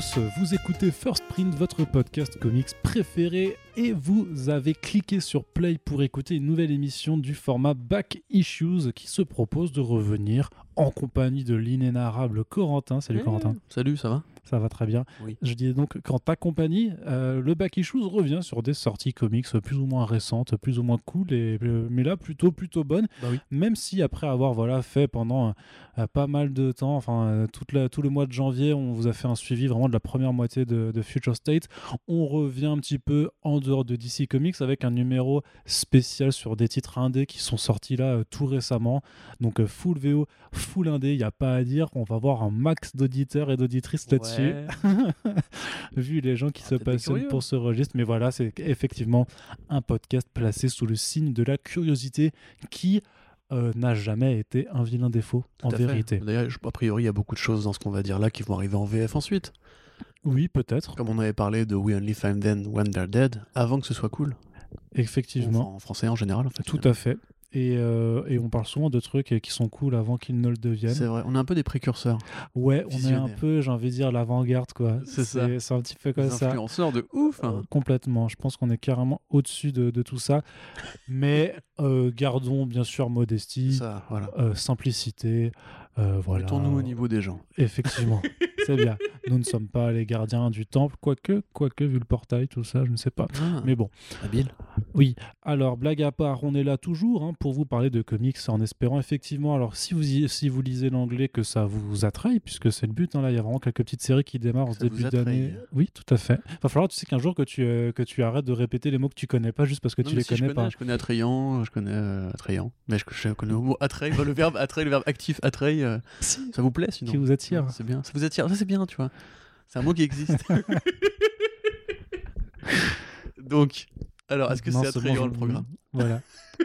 tous, vous écoutez First Print, votre podcast comics préféré, et vous avez cliqué sur Play pour écouter une nouvelle émission du format Back Issues qui se propose de revenir en compagnie de l'inénarrable Corentin. Salut Corentin. Salut, ça va? Ça va très bien. Oui. Je disais donc qu'en ta compagnie, euh, le Back Issues revient sur des sorties comics plus ou moins récentes, plus ou moins cool, et, euh, mais là plutôt plutôt bonnes. Bah oui. Même si après avoir voilà fait pendant euh, pas mal de temps, enfin toute la- tout le mois de janvier, on vous a fait un suivi vraiment de la première moitié de, de Future State. On revient un petit peu en dehors de DC Comics avec un numéro spécial sur des titres indés qui sont sortis là tout récemment. Donc full VO, full indé, il n'y a pas à dire. On va voir un max d'auditeurs et d'auditrices là-dessus, vu les gens qui Ah, se passionnent pour ce registre. Mais voilà, c'est effectivement un podcast placé sous le signe de la curiosité qui euh, n'a jamais été un vilain défaut, Tout en vérité. D'ailleurs, a priori, il y a beaucoup de choses dans ce qu'on va dire là qui vont arriver en VF ensuite. Oui, peut-être, Comme on avait parlé de We Only Find Them When They're Dead, avant que ce soit cool. effectivement. Enfin, en français en général, en fait. Tout à fait. Et, euh, et on parle souvent de trucs qui sont cool avant qu'ils ne le deviennent. C'est vrai, on est un peu des précurseurs. Ouais, on est un peu, j'ai envie de dire, l'avant-garde, quoi. C'est ça. C'est un petit peu comme Des ça. influenceurs de ouf. hein. Euh, Complètement. Je pense qu'on est carrément au-dessus de, de tout ça. Mais euh, gardons bien sûr modestie, Ça, voilà. simplicité. Euh, voilà. Mettons-nous au niveau des gens. Effectivement, c'est bien. Nous ne sommes pas les gardiens du temple, quoique, quoique, vu le portail, tout ça, je ne sais pas. Ah, Mais bon, habile. oui. Alors, blague à part, on est là toujours hein, pour vous parler de comics en espérant effectivement, alors si vous, y- si vous lisez l'anglais, que ça vous attraille, puisque c'est le but. hein, là, il y a vraiment quelques petites séries qui démarrent en ce début d'année. Oui, tout à fait. Va falloir, tu sais, qu'un jour que tu, euh, que tu arrêtes de répéter les mots que tu connais pas juste parce que Non, tu les si, je connais pas. Je connais attrayant, je connais euh, attrayant. Mais je, je connais le mot attrait, bah, le verbe attrait, le verbe actif euh, Si, ça vous plaît sinon qui vous attire. C'est bien. Ça vous attire. Ça, c'est bien, tu vois. C'est un mot qui existe. Donc, alors, est-ce que c'est attrayant le programme Voilà.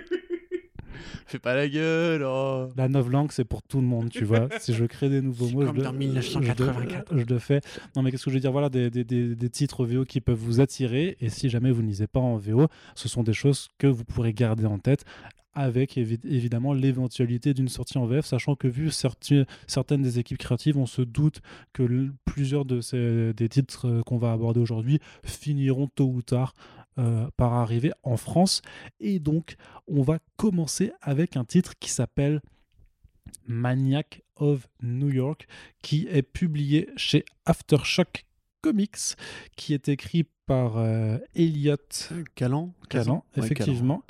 Fais pas la gueule, oh. La novlangue, c'est pour tout le monde, tu vois. si je crée des nouveaux mots, comme je, dans le- 1984. je, le- je le fais. Non, mais qu'est-ce que je veux dire? Voilà, des, des- des- des titres VO qui peuvent vous attirer. Et si jamais vous ne lisez pas en VO, ce sont des choses que vous pourrez garder en tête avec évi- évidemment l'éventualité d'une sortie en VF, sachant que vu certaines des équipes créatives, on se doute que plusieurs de ces, des titres euh, qu'on va aborder aujourd'hui finiront tôt ou tard euh, par arriver en France. Et donc, on va commencer avec un titre qui s'appelle Maniac of New York, qui est publié chez Aftershock Comics, qui est écrit par euh, Elliot Calan Calan, Ouais, effectivement,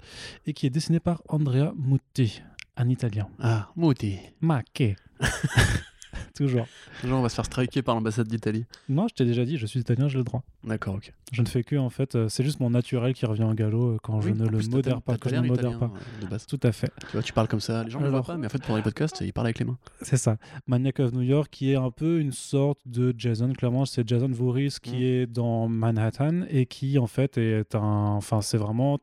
et qui est dessiné par Andrea Mutti, en italien. Ah, Mouti. Ma che Toujours. Genre, on va se faire striker par l'ambassade d'Italie. Non, je t'ai déjà dit, je suis italien, j'ai le droit. D'accord, ok. Je ne fais que, en fait, euh, c'est juste mon naturel qui revient en galop euh, quand je ne le plus, modère pas, quand je ne modère pas. euh, de base. Tout à fait. Tu vois, tu parles comme ça. Les gens ne le voient pas, mais en fait, pendant les podcasts, ils parlent avec les mains. C'est ça. Maniac of New York, qui est un peu une sorte de Jason. Clairement, c'est Jason Voorhees qui Mm. est dans Manhattan et qui, en fait, est un. Enfin, c'est vraiment.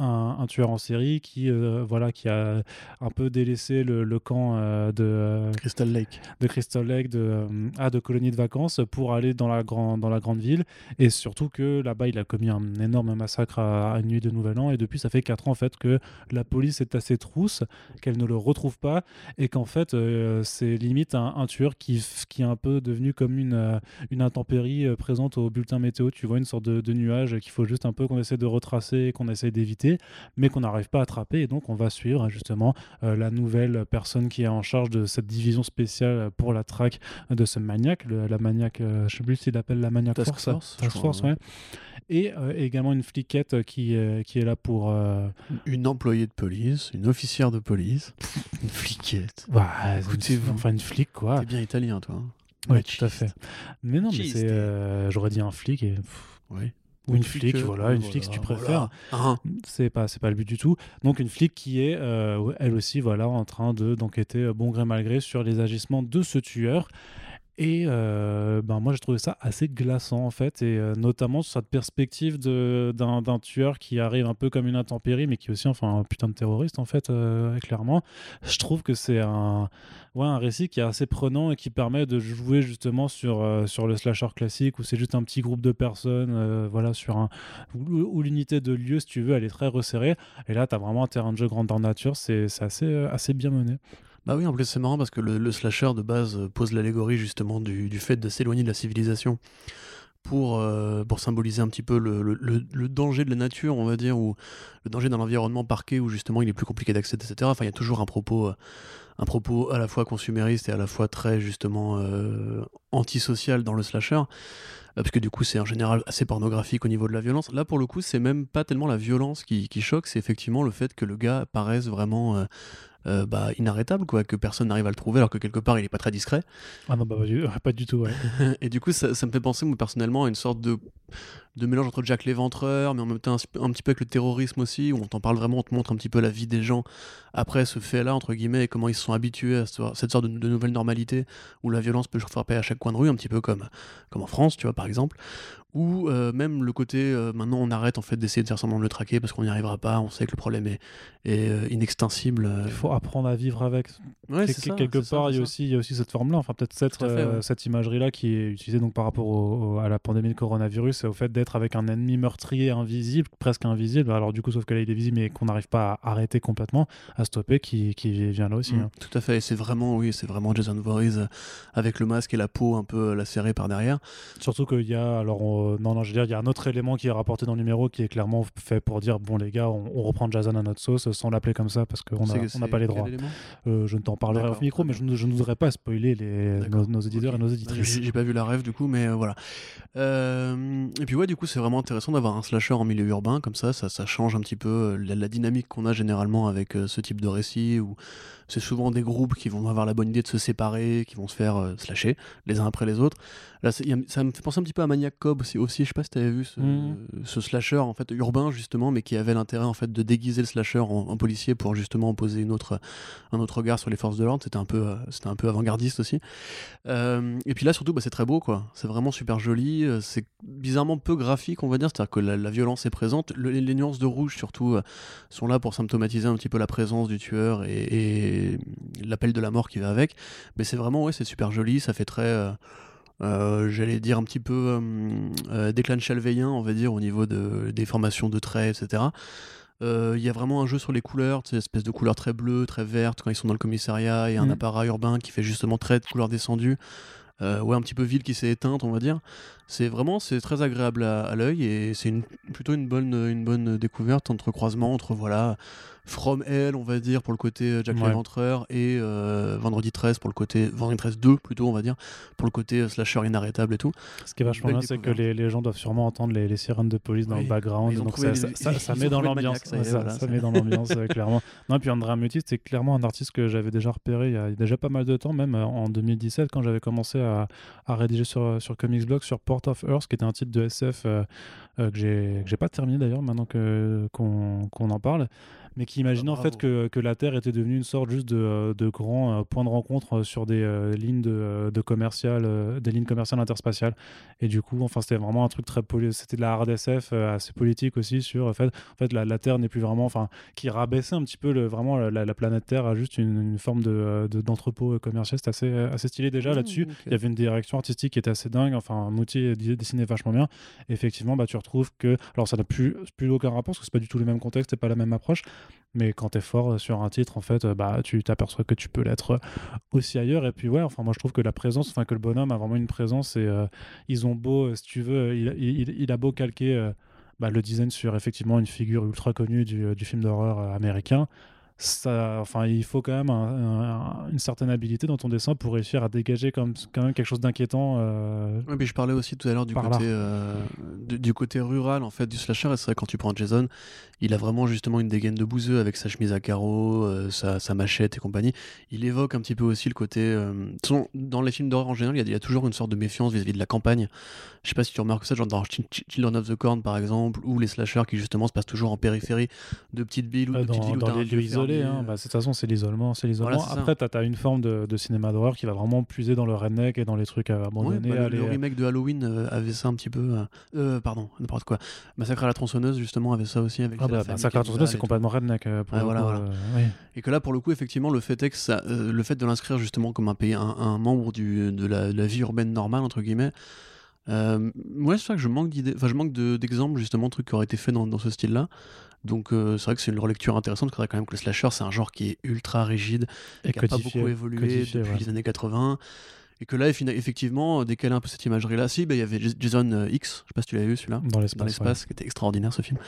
Un, un tueur en série qui euh, voilà qui a un peu délaissé le, le camp euh, de, euh, Crystal Lake. de Crystal Lake de ah, de colonie de vacances pour aller dans la grande dans la grande ville. Et surtout que là-bas il a commis un énorme massacre à, à une nuit de Nouvel An. Et depuis ça fait 4 ans en fait que la police est à ses trousses qu'elle ne le retrouve pas. Et qu'en fait c'est limite un, un tueur qui, qui est un peu devenu comme une, une intempérie présente au bulletin météo. Tu vois une sorte de, de nuage qu'il faut juste un peu qu'on essaie de retracer et qu'on essaie d'éviter mais qu'on n'arrive pas à attraper et donc on va suivre justement euh, la nouvelle personne qui est en charge de cette division spéciale pour la traque de ce maniaque le- la maniaque euh, je sais plus s'il appelle la maniaque Task force, Force, Task ouais. ouais. et euh, également une fliquette qui, euh, qui est là pour Une employée de police, une officière de police, une fliquette. bah, Écoutez-vous. enfin une flic quoi T'es bien italien, toi. hein. oui tout à fait mais non mais c'est j'aurais dit un flic et, pff, Oui. Ou une flic fliquette, voilà une voilà, flic si tu préfères. Hein. c'est pas c'est pas le but du tout. Donc une flic qui est euh, elle aussi voilà en train de d'enquêter euh, bon gré mal gré sur les agissements de ce tueur et euh, ben moi j'ai trouvé ça assez glaçant en fait. Et euh, notamment sur cette perspective d'un tueur qui arrive un peu comme une intempérie mais qui est aussi enfin un putain de terroriste en fait euh, clairement. Je trouve que c'est un ouais, un récit qui est assez prenant et qui permet de jouer justement sur sur le slasher classique où c'est juste un petit groupe de personnes voilà sur un où, l'unité de lieu si tu veux elle est très resserrée. Et là tu as vraiment un terrain de jeu grandeur nature c'est assez assez bien mené Bah oui, en plus c'est marrant parce que le, slasher de base euh, pose l'allégorie justement du, du fait de s'éloigner de la civilisation pour, euh, pour symboliser un petit peu le, le- danger de la nature, on va dire, ou le danger d'un environnement parqué où justement il est plus compliqué d'accès, etc. Enfin, il y a toujours un propos, euh, un propos à la fois consumériste et à la fois très justement antisocial dans le slasher. Parce que du coup, c'est en général assez pornographique au niveau de la violence. Là, pour le coup, c'est même pas tellement la violence qui, choque, c'est effectivement le fait que le gars paraisse vraiment euh, bah, inarrêtable, quoi, que personne n'arrive à le trouver, alors que quelque part, il est pas très discret. Ah non, bah, pas du- pas du tout, ouais. Et du coup, ça, ça me fait penser, moi, personnellement, à une sorte de, de mélange entre Jack l'Éventreur, mais en même temps un, un petit peu avec le terrorisme aussi, où on t'en parle vraiment, on te montre un petit peu la vie des gens après ce fait-là, entre guillemets, et comment ils se sont habitués à ce- cette sorte de, de nouvelle normalité, où la violence peut frapper à chaque coin de rue, un petit peu comme, comme en France, tu vois, par exemple. Ou euh, même le côté, euh, maintenant on arrête en fait d'essayer de faire semblant de le traquer parce qu'on n'y arrivera pas, on sait que le problème est, est euh, inextensible. Il faut apprendre à vivre avec. Ouais, Quel- c'est ça, quelque part, il, y aussi, il y a aussi cette forme-là, enfin peut-être cette, ouais. cette imagerie-là qui est utilisée donc par rapport au- au- à la pandémie de coronavirus, et au fait d'être avec un ennemi meurtrier invisible, presque invisible. Alors du coup, sauf que là, il est visible, mais qu'on n'arrive pas à arrêter complètement, à stopper, qui, qui vient là aussi. Mm, hein. Tout à fait, et c'est vraiment, oui, c'est vraiment Jason Voorhees euh, avec le masque et la peau un peu euh, lacérée par derrière. Surtout qu'il y a, alors on- non, non, je veux dire, il y a un autre élément qui est rapporté dans le numéro qui est clairement fait pour dire, bon les gars, on, on reprend Jason à notre sauce sans l'appeler comme ça parce qu'on n'a pas les droits. Euh, je ne t'en parlerai au micro, mais je ne, je ne voudrais pas spoiler les, nos, nos auditeurs Ok. et nos auditrices. J'ai j'ai pas vu la rêve du coup, mais euh, voilà. Euh, et puis ouais, du coup, c'est vraiment intéressant d'avoir un slasher en milieu urbain comme ça. Ça, change un petit peu euh, la, la dynamique qu'on a généralement avec euh, ce type de récit où c'est souvent des groupes qui vont avoir la bonne idée de se séparer, qui vont se faire euh, slasher les uns après les autres. Là, a- ça me fait penser un petit peu à Maniac Cop aussi. aussi je sais pas si t'avais vu ce, Mhm. ce slasher en fait urbain justement, mais qui avait l'intérêt en fait de déguiser le slasher en, en policier pour justement poser une autre, un autre regard sur les forces de l'ordre. C'était un peu, euh, c'était un peu avant-gardiste aussi. Euh, et puis là, surtout, bah, c'est très beau, quoi. C'est vraiment super joli. C'est bizarrement peu graphique, on va dire. C'est-à-dire que la, la violence est présente. Le- les, les nuances de rouge, surtout, sont là pour symptomatiser un petit peu la présence du tueur et, et l'appel de la mort qui va avec. Mais c'est vraiment, ouais, c'est super joli. Ça fait très. euh, euh, J'allais dire un petit peu euh, euh, déclan chalveillien, on va dire, au niveau de, des formations de traits, etc. Euh, Il y a vraiment un jeu sur les couleurs, cette espèce de couleurs très bleues, très vertes quand ils sont dans le commissariat et un Mhm. appareil urbain qui fait justement très de couleurs descendues. Euh, ouais, un petit peu ville qui s'est éteinte, on va dire. C'est vraiment, c'est très agréable à, à l'œil et c'est une, plutôt une bonne, une bonne découverte entre croisement entre voilà From Hell, on va dire pour le côté euh, Jack Ouais. l'Éventreur et euh, Vendredi 13 pour le côté Vendredi 13 2 plutôt, on va dire pour le côté euh, slasher inarrêtable et tout. Ce qui est vachement bien, c'est que les, les gens doivent sûrement entendre les, les sirènes de police dans Oui. le background. Donc ça, les- ça, ça- ça ils met dans l'ambiance. ça voilà, met dans l'ambiance, clairement. Non, et puis Andrea Mutis, c'est clairement un artiste que j'avais déjà repéré il y a déjà pas mal de temps, même en 2017, quand j'avais commencé à, à rédiger sur, sur Comics Blog, sur Port of Earth, qui était un titre de SF euh, euh, que j'ai pas terminé d'ailleurs, maintenant qu'on en parle. Mais qui imaginait Ah, en fait que, que la Terre était devenue une sorte juste de, euh, de grand euh, point de rencontre euh, sur des euh, lignes de, de commercial, euh, des lignes commerciales interspatiales. Et du coup, enfin, c'était vraiment un truc très c'était de la hard SF euh, assez politique aussi sur en fait, en fait la, la Terre n'est plus vraiment, enfin, qui rabaissait un petit peu le, vraiment la, la planète Terre à juste une, une forme de, de- d'entrepôt commercial. C'était assez, assez stylé déjà Mmh, là-dessus. Il y avait une direction artistique qui était assez dingue. Enfin, Moutier d- dessinait vachement bien. Et effectivement, bah, tu retrouves que, alors ça n'a plus, plus aucun rapport parce que c'est pas du tout le même contexte et pas la même approche. Mais quand tu es fort euh, sur un titre, en fait, euh, bah, tu t'aperçois que tu peux l'être euh, aussi ailleurs. Et puis, ouais, enfin, moi, je trouve que la présence, enfin, que le bonhomme a vraiment une présence. Et ils ont beau, si tu veux, il, il- a beau calquer bah, le design sur effectivement une figure ultra connue du, du film d'horreur américain. Ça, enfin, il faut quand même un- un- une certaine habilité dans ton dessin pour réussir à dégager comme, quand même quelque chose d'inquiétant. euh, puis je parlais aussi tout à l'heure du côté euh, du, du côté rural en fait du slasher. Et c'est vrai quand tu prends Jason il a vraiment justement une dégaine de bouseux avec sa chemise à carreaux euh, sa, sa machette et compagnie. Il évoque un petit peu aussi le côté euh, dans les films d'horreur en général il y, a, il y a toujours une sorte de méfiance vis-à-vis de la campagne. Je sais pas si tu remarques ça genre dans Ch- Ch- Children of the Corn par exemple ou les slashers qui justement se passent toujours en périphérie de petites villes ou de petites villes les hein. euh, Bah, de toute façon, c'est l'isolement. C'est l'isolement. Voilà. Après, tu as, une forme de, de cinéma d'horreur qui va vraiment puiser dans le redneck et dans les trucs euh, Ouais, abandonnés. bah, le, aller, le euh, remake de Halloween euh, avait ça un petit peu. euh, pardon, n'importe quoi. Massacre à la tronçonneuse, justement, avait ça aussi. Avec Ah la bah, Massacre à la tronçonneuse, c'est complètement redneck. pour Ouais, le voilà, coup, voilà. oui. Et que là, pour le coup, effectivement, le fait, est que ça, euh, le fait de l'inscrire justement comme un, pays, un, un membre du, de, la, de la vie urbaine normale, entre guillemets, Euh, ouais, c'est vrai que je manque d'idées, enfin je manque de- d'exemples justement, de trucs qui auraient été faits dans, dans ce style-là. Donc euh, c'est vrai que c'est une relecture intéressante. C'est quand même que le slasher, c'est un genre qui est ultra rigide, Et qui n'a pas beaucoup évolué codifié, depuis ouais. les années 80. Et que là, effectivement, décaler un peu cette imagerie-là. Si, bah, il y avait Jas- Jason euh, X, je sais pas si tu l'avais vu celui-là, Dans l'espace. dans l'espace, qui était extraordinaire ce film.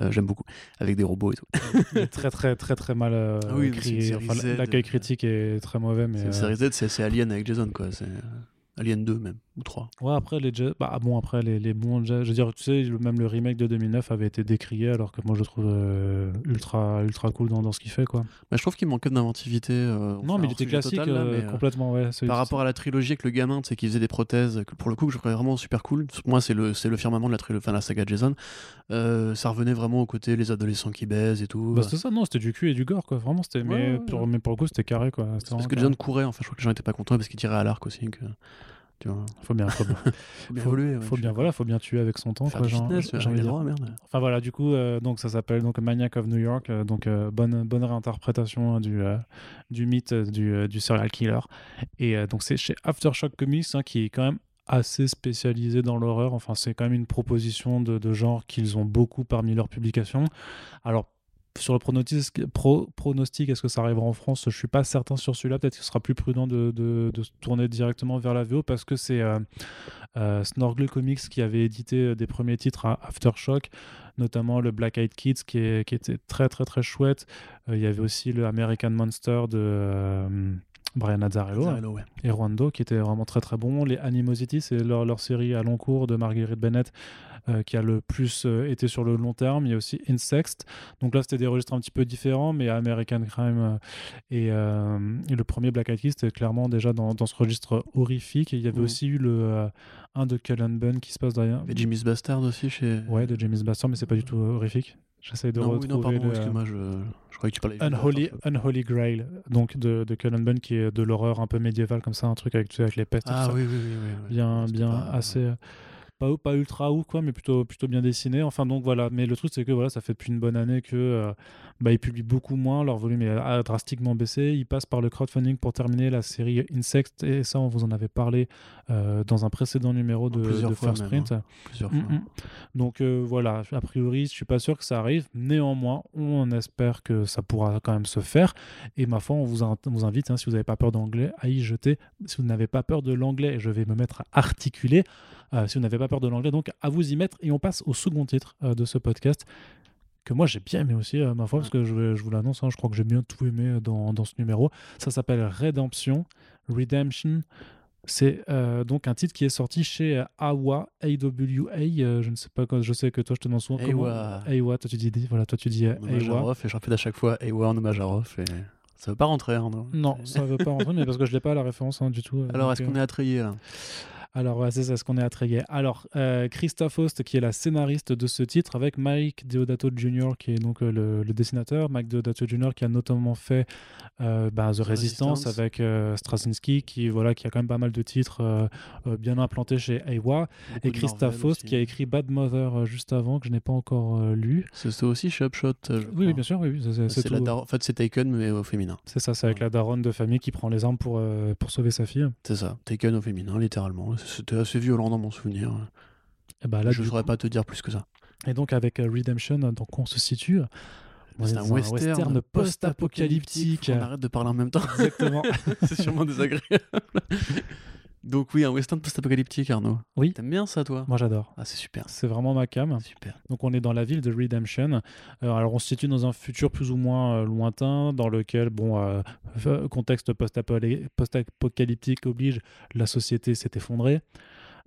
Euh, J'aime beaucoup, avec des robots et tout. ouais. Il est très très très très mal euh, Ah oui, écrit. Enfin, L'accueil euh, critique est très mauvais, mais C'est une euh, série Z, c'est Alien avec Jason, quoi. Euh, Alien 2 même, ou 3. Ouais, après, les jazz- bah, bon, après, les, les bons jazz- je veux dire, tu sais, même le remake de 2009 avait été décrié, alors que moi, je trouve euh, ultra, ultra cool dans, dans ce qu'il fait, quoi. Mais je trouve qu'il manquait d'inventivité. euh, non, mais il était classique, total, là, euh, mais, euh, complètement, ouais. Par rapport à la trilogie avec le gamin, tu sais, qui faisait des prothèses, que pour le coup, que je trouvais vraiment super cool. Moi, c'est le, c'est le firmament de la, trilogie, enfin, la saga Jason. Ça revenait vraiment au côté les adolescents qui baisent et tout. Bah, c'était ça, non, c'était du cul et du gore, quoi. Vraiment, c'était. Ouais, mais, ouais, pour, ouais. mais pour le coup, c'était carré, quoi. Parce que. Jason courait, enfin, je crois que les gens étaient pas contents parce qu'il tirait à l'arc aussi. Que, tu vois, Faut bien, faut bien, faut bien faut- évoluer. ouais, faut bien, voilà, faut bien tuer avec son temps, d'accord. quoi. Faire du j'ai- fitness, j'ai j'ai envie de dire. droit, merde. Enfin voilà, du coup, euh, donc ça s'appelle donc Maniac of New York, euh, donc euh, bonne bonne réinterprétation hein, du euh, du mythe euh, du, euh, du serial killer. Et donc c'est chez Aftershock Comics hein, qui est quand même assez spécialisé dans l'horreur. Enfin, c'est quand même une proposition de, de genre qu'ils ont beaucoup parmi leurs publications. Alors sur le pronostic, pro- pronostic est-ce que ça arrivera en France? Je suis pas certain sur celui-là. Peut-être qu'il sera plus prudent de, se tourner directement vers la VO parce que c'est euh, euh, Snorgle Comics qui avait édité euh, des premiers titres à Aftershock, notamment le Black Eyed Kids qui, était très très très chouette. Euh, Il y avait aussi le American Monster de Brian Azzarello Zarello, ouais. et Rwando qui était vraiment très très bon. Les Animosity, c'est leur, leur série à long cours de Marguerite Bennett euh, qui a le plus euh, été sur le long terme. Il y a aussi Insect. Donc là, c'était des registres un petit peu différents, mais American Crime euh, et, et le premier Black Eyed Kids, c'était clairement déjà dans, dans ce registre horrifique. Et il y avait Mhm. aussi eu le, un de Cullen Bunn qui se passe derrière. Et Jimmy's Bastard aussi chez. Ouais, de James Bastard, mais c'est pas du tout horrifique. J'essaie de non, oui, retrouver non, pardon, le, excuse-moi, je, je croyais que tu parlais Unholy, Unholy Grail, donc de, de Cullen Bunn, qui est de l'horreur un peu médiévale, comme ça, un truc avec, avec les tout Ah oui, oui, oui. oui, oui. bien, bien assez. euh, Pas, pas ultra ou quoi, mais plutôt, plutôt bien dessiné. Enfin, donc voilà. Mais le truc, c'est que voilà, ça fait depuis une bonne année que euh, bah, ils publient beaucoup moins. Leur volume est a drastiquement baissé. Ils passent par le crowdfunding pour terminer la série Insect. Et ça, on vous en avait parlé euh, dans un précédent numéro de, de First même, Print. Plusieurs Mm, fois. mm. Donc euh, voilà, a priori, je suis pas sûr que ça arrive. Néanmoins, on espère que ça pourra quand même se faire. Et ma foi, on vous, in- on vous invite, hein, si vous n'avez pas peur d'anglais, à y jeter. Si vous n'avez pas peur de l'anglais, je vais me mettre à articuler. Euh, si vous n'avez pas peur de l'anglais, donc à vous y mettre. Et on passe au second titre euh, de ce podcast que moi j'ai bien aimé aussi, euh, ma foi, parce que je, vous l'annonce, hein, je crois que j'ai bien tout aimé euh, dans, dans ce numéro. Ça s'appelle Redemption. C'est euh, donc un titre qui est sorti chez AWA, AWA, euh, je ne sais pas je sais que toi je te demande souvent. Awa. AWA, toi tu dis, voilà, toi tu dis AWA. Et je répète à chaque fois Ewa en hommage à Roth, et ça veut pas rentrer. hein, non Non, ça veut pas rentrer, mais parce que je l'ai pas la référence hein, du tout. Alors, est-ce qu'on est attrayé là? Alors, ouais, c'est ce qu'on est attrayé. Alors, euh, Christophe Host, qui est la scénariste de ce titre, avec Mike Deodato Jr., qui est donc euh, le, le dessinateur. Mike Deodato Jr., qui a notamment fait euh, bah, The Resistance, Resistance. avec euh, Straczynski, qui, voilà, qui a quand même pas mal de titres bien implantés chez Aiwa. Et Christophe Host, aussi. qui a écrit Bad Mother juste avant, que je n'ai pas encore lu. C'est aussi euh, je Oui, bien sûr, oui, oui, c'est- la En fait, c'est Taken, mais au féminin. C'est ça, c'est avec Ouais. la daronne de famille qui prend les armes pour, pour sauver sa fille. C'est ça. Taken au féminin, littéralement. C'était assez violent dans mon souvenir. Et, bah, là, je ne saurais coup- pas te dire plus que ça. et donc, avec euh, Redemption, donc on se situe. C'est est un dans western, post-apocalyptique. On arrête de parler en même temps. Exactement. c'est sûrement désagréable. Donc oui, un western post-apocalyptique, Arnaud. Oui. T'aimes bien ça, toi? Moi, j'adore. Ah, c'est super. C'est vraiment ma cam. Super. Donc, on est dans la ville de Redemption. Euh, alors, on se situe dans un futur plus ou moins euh, lointain, dans lequel, bon, euh, euh, contexte post-apo- post-apocalyptique oblige, la société s'est effondrée.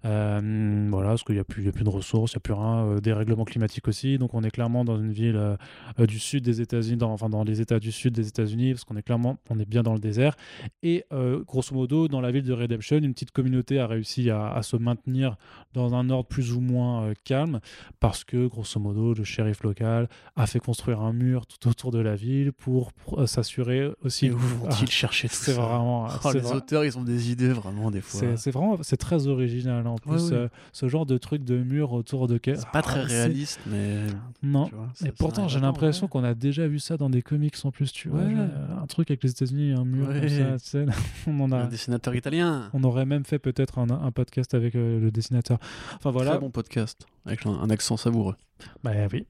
Euh, voilà, parce qu'il n'y a, a plus de ressources, il n'y a plus rien, euh, des règlements climatiques aussi. Donc, on est clairement dans une ville euh, euh, du sud des États-Unis, dans, enfin dans les États du sud des États-Unis, parce qu'on est clairement, on est bien dans le désert. Et grosso modo, dans la ville de Redemption, une petite communauté a réussi à, à se maintenir dans un ordre plus ou moins calme, parce que grosso modo, le shérif local a fait construire un mur tout autour de la ville pour, pour, s'assurer aussi. Et où vont-ils Ah, chercher tout C'est vraiment. Oh, les auteurs, ils ont des idées vraiment des fois. c'est c'est vraiment, c'est très original. En plus, Ouais, ouais. euh, ce genre de truc de mur autour de quai. C'est pas très Ah, c'est- réaliste, mais. Non. vois, Et ça- pourtant, ça j'ai l'impression qu'on a déjà vu ça dans des comics en plus, tu vois. Ouais. j'ai- un truc avec les États-Unis, un mur comme Ouais. ça, tu sais, on en a. Un dessinateur italien. On aurait même fait peut-être un, un podcast avec euh, le dessinateur. Enfin voilà. Très bon podcast, avec un, un accent savoureux. Bah oui.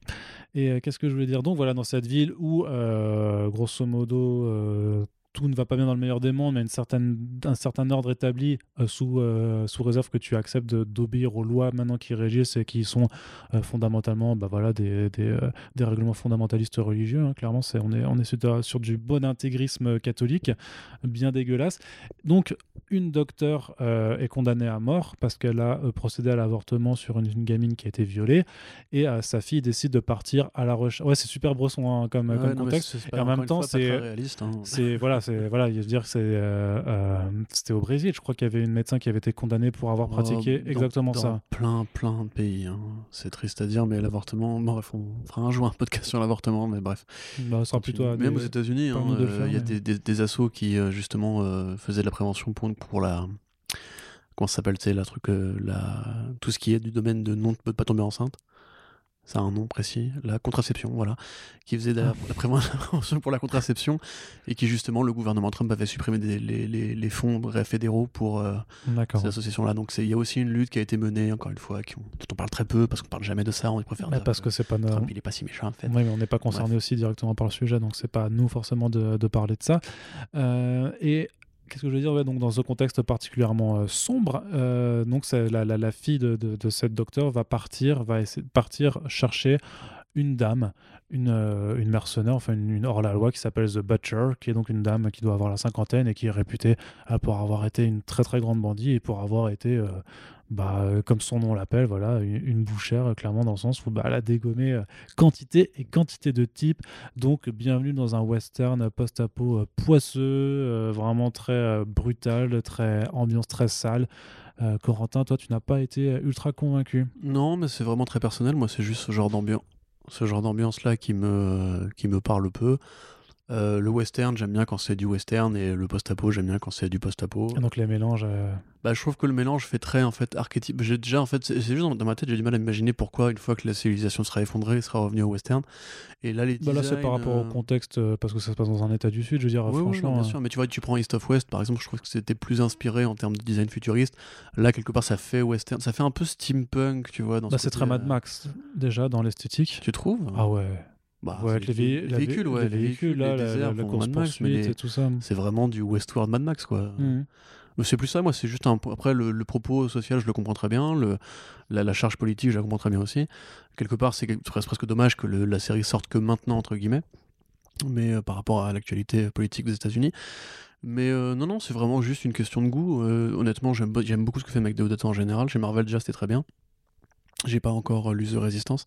Et euh, qu'est-ce que je voulais dire? Donc voilà, dans cette ville où, euh, grosso modo, euh, tout ne va pas bien dans le meilleur des mondes, mais une certaine, un certain ordre établi euh, sous, euh, sous réserve que tu acceptes d'obéir aux lois maintenant qui régissent et qui sont euh, fondamentalement bah voilà, des, des, des règlements fondamentalistes religieux. hein. Clairement, c'est, on est, on est sur, sur du bon intégrisme catholique, bien dégueulasse. Donc, une docteure est condamnée à mort parce qu'elle a procédé à l'avortement sur une, une gamine qui a été violée et sa fille décide de partir à la recherche. Ouais, c'est super brosson hein, comme, Ouais, comme non, mais contexte. Et en même temps, c'est- hein. C'est voilà, c'est voilà, je veux dire, c'est euh, euh, c'était au Brésil, je crois qu'il y avait une médecin qui avait été condamnée pour avoir pratiqué Oh, dans- exactement dans ça. Plein, plein de pays. hein. C'est triste à dire, mais l'avortement. bon, bref, on fera un jour un podcast sur l'avortement, mais bref. Bah, ce sera plutôt à Même des- aux États-Unis, hein, euh, il y a mais- des, des, des assos qui justement faisaient de la prévention pour, pour la. Comment ça s'appelle, sais, la truc, la... tout ce qui est du domaine de non de pas tomber enceinte. Ça a un nom précis, la contraception, voilà, qui faisait de la, la prévention pour la contraception et qui justement le gouvernement Trump avait supprimé des- les, les, les fonds bref, fédéraux pour euh, ces associations-là. Donc c'est- il y a aussi une lutte qui a été menée, encore une fois, qui, on- dont on parle très peu parce qu'on parle jamais de ça, on préfère Mais dire parce que c'est pas. Trump il est pas si méchant en fait. Oui, mais on n'est pas concerné aussi directement par le sujet, donc c'est pas à nous forcément de, de parler de ça. Euh, et qu'est-ce que je veux dire? Donc Dans ce contexte particulièrement euh, sombre, euh, donc la, fille de, cette docteur va partir, va essayer de partir chercher une dame, une, euh, une mercenaire, enfin une, une hors-la-loi qui s'appelle The Butcher, qui est donc une dame qui doit avoir la cinquantaine et qui est réputée pour avoir été une très très grande bandit et pour avoir été, bah, euh, comme son nom l'appelle, voilà, une, bouchère, euh, clairement dans le sens où bah, elle a dégommé euh, quantité et quantité de types. Donc bienvenue dans un western post-apo poisseux, vraiment très brutal, très ambiance très sale. Corentin, toi, tu n'as pas été ultra convaincu. Non, mais c'est vraiment très personnel. Moi, c'est juste ce genre d'ambiance, ce genre d'ambiance-là qui me, qui me parle peu. Euh, le western, j'aime bien quand c'est du western, et le post-apo, j'aime bien quand c'est du post-apo. Et donc les mélanges. euh, Bah, je trouve que le mélange fait très en fait archétype. J'ai déjà en fait, c'est juste dans, dans ma tête, j'ai du mal à imaginer pourquoi une fois que la civilisation sera effondrée, il sera revenu au western. Et là, les Bah là, c'est par rapport au euh, contexte, parce que ça se passe dans un état du Sud, je veux dire, Oui, oui, franchement. bien sûr. Mais tu vois, tu prends East of West, par exemple, je trouve que c'était plus inspiré en termes de design futuriste. Là, quelque part, ça fait western, ça fait un peu steampunk, tu vois. dans bah, ce c'est très Mad Max, déjà, dans l'esthétique. Tu trouves? Ah ouais. Bah, ouais, avec les, vé- les véhicules, ouais, les les véhicules, là, les la, déserts la, la course Mad Max, mais poursuite les- et tout ça. C'est vraiment du Westworld Mad Max, quoi. Mais c'est plus ça, moi, c'est juste un. Après, le, le propos social, je le comprends très bien. Le, la, la charge politique, je la comprends très bien aussi. Quelque part, c'est presque dommage que le- la série sorte que maintenant, entre guillemets. Mais euh, par rapport à l'actualité politique des États-Unis. Mais euh, non, non, c'est vraiment juste une question de goût. Euh, honnêtement, j'aime be- j'aime beaucoup ce que fait Deodato en général. Chez Marvel, déjà, c'était très bien. J'ai pas encore euh, lu The Resistance.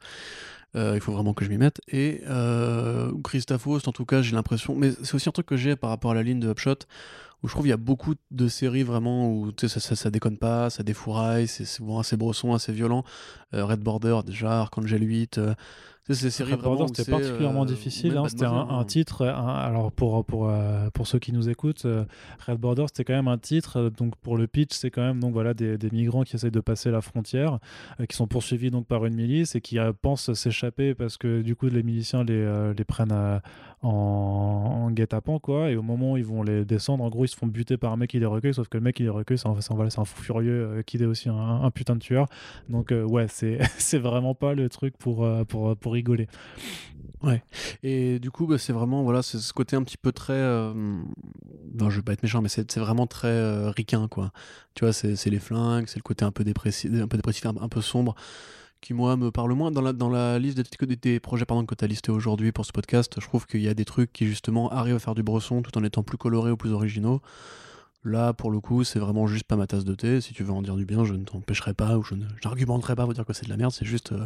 Euh, il faut vraiment que je m'y mette. Et euh, Christophe Faust, en tout cas, j'ai l'impression. Mais c'est aussi un truc que j'ai par rapport à la ligne de Upshot, où je trouve qu'il y a beaucoup de séries vraiment où ça, ça, ça déconne pas, ça défouraille, c'est assez brosson, assez violent. Euh, Red Border, déjà, Archangel 8. Euh, sais, ces séries Red vraiment. C'était c'est, particulièrement euh, difficile. hein, C'était un, hein. titre. un- alors pour pour euh, pour ceux qui nous écoutent, euh, Red Border, c'était quand même un titre. euh, donc pour le pitch, c'est quand même donc voilà des, des migrants qui essayent de passer la frontière, euh, qui sont poursuivis donc par une milice et qui euh, pensent s'échapper parce que du coup les miliciens les euh, les prennent euh, en, en guet-apens quoi. Et au moment où ils vont les descendre, en gros ils se font buter par un mec qui les recueille. Sauf que le mec qui les recueille, c'est un, c'est un- fou furieux euh, qui est aussi un, putain de tueur. Donc euh, ouais, c'est c'est vraiment pas le truc pour euh, pour pour rigoler. Et du coup, bah, c'est vraiment, voilà, c'est ce côté un petit peu très. Non, je vais pas être méchant, mais c'est c'est vraiment très euh, ricain, quoi. Tu vois, c'est c'est les flingues, c'est le côté un peu dépressif, un peu, dépressif, un peu sombre, qui, moi, me parle moins. Dans la, dans la liste des, des- projets pardon, que tu as listé aujourd'hui pour ce podcast, je trouve qu'il y a des trucs qui, justement, arrivent à faire du bresson tout en étant plus colorés ou plus originaux. Là, pour le coup, c'est vraiment juste pas ma tasse de thé. Si tu veux en dire du bien, je ne t'empêcherai pas ou je n'argumenterai pas pour dire que c'est de la merde. C'est juste, euh,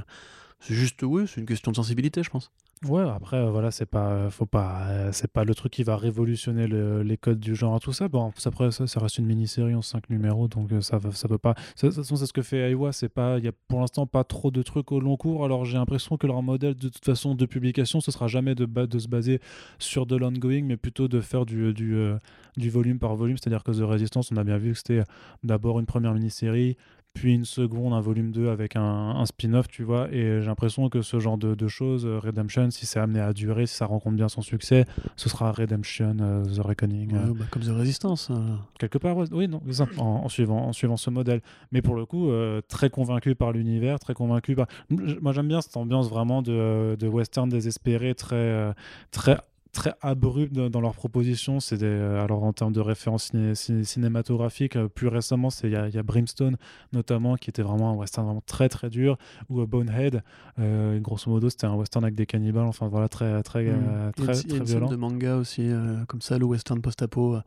c'est juste, oui, c'est une question de sensibilité, je pense. Ouais, après euh, voilà, c'est pas, euh, faut pas, euh, c'est pas le truc qui va révolutionner le- les codes du genre et tout ça. Bon, après ça, ça reste une mini-série en 5 numéros, donc ça, ça peut pas. De toute façon, c'est ce que fait Aiwa. C'est pas, il y a pour l'instant pas trop de trucs au long cours. Alors j'ai l'impression que leur modèle de toute façon de publication, ce sera jamais de, se baser sur de l'ongoing, mais plutôt de faire du, du, volume par volume. C'est-à-dire que The Resistance, on a bien vu que c'était d'abord une première mini-série, puis une seconde, un volume 2 avec un, spin-off, tu vois. Et j'ai l'impression que ce genre de, choses, Redemption, si c'est amené à durer, si ça rencontre bien son succès, ce sera Redemption, euh, The Reckoning. euh, Ouais, bah, comme The Resistance. euh. Quelque part, ouais, oui, non, en, en suivant, en suivant ce modèle. Mais pour le coup, euh, très convaincu par l'univers, très convaincu par. Moi, j'aime bien cette ambiance vraiment de, de western désespéré, très, très, très abrupt dans leurs propositions. C'est des, euh, alors en termes de références ciné- ciné- cinématographiques, euh, plus récemment, c'est il y, a- il y a Brimstone notamment, qui était vraiment un western vraiment très très dur, ou euh, Bonehead, euh, grosso modo, c'était un western avec des cannibales. Enfin voilà, très très Mm. euh, Il y a très, y a très une violent. de manga aussi, euh, comme ça, le western post-apo. euh,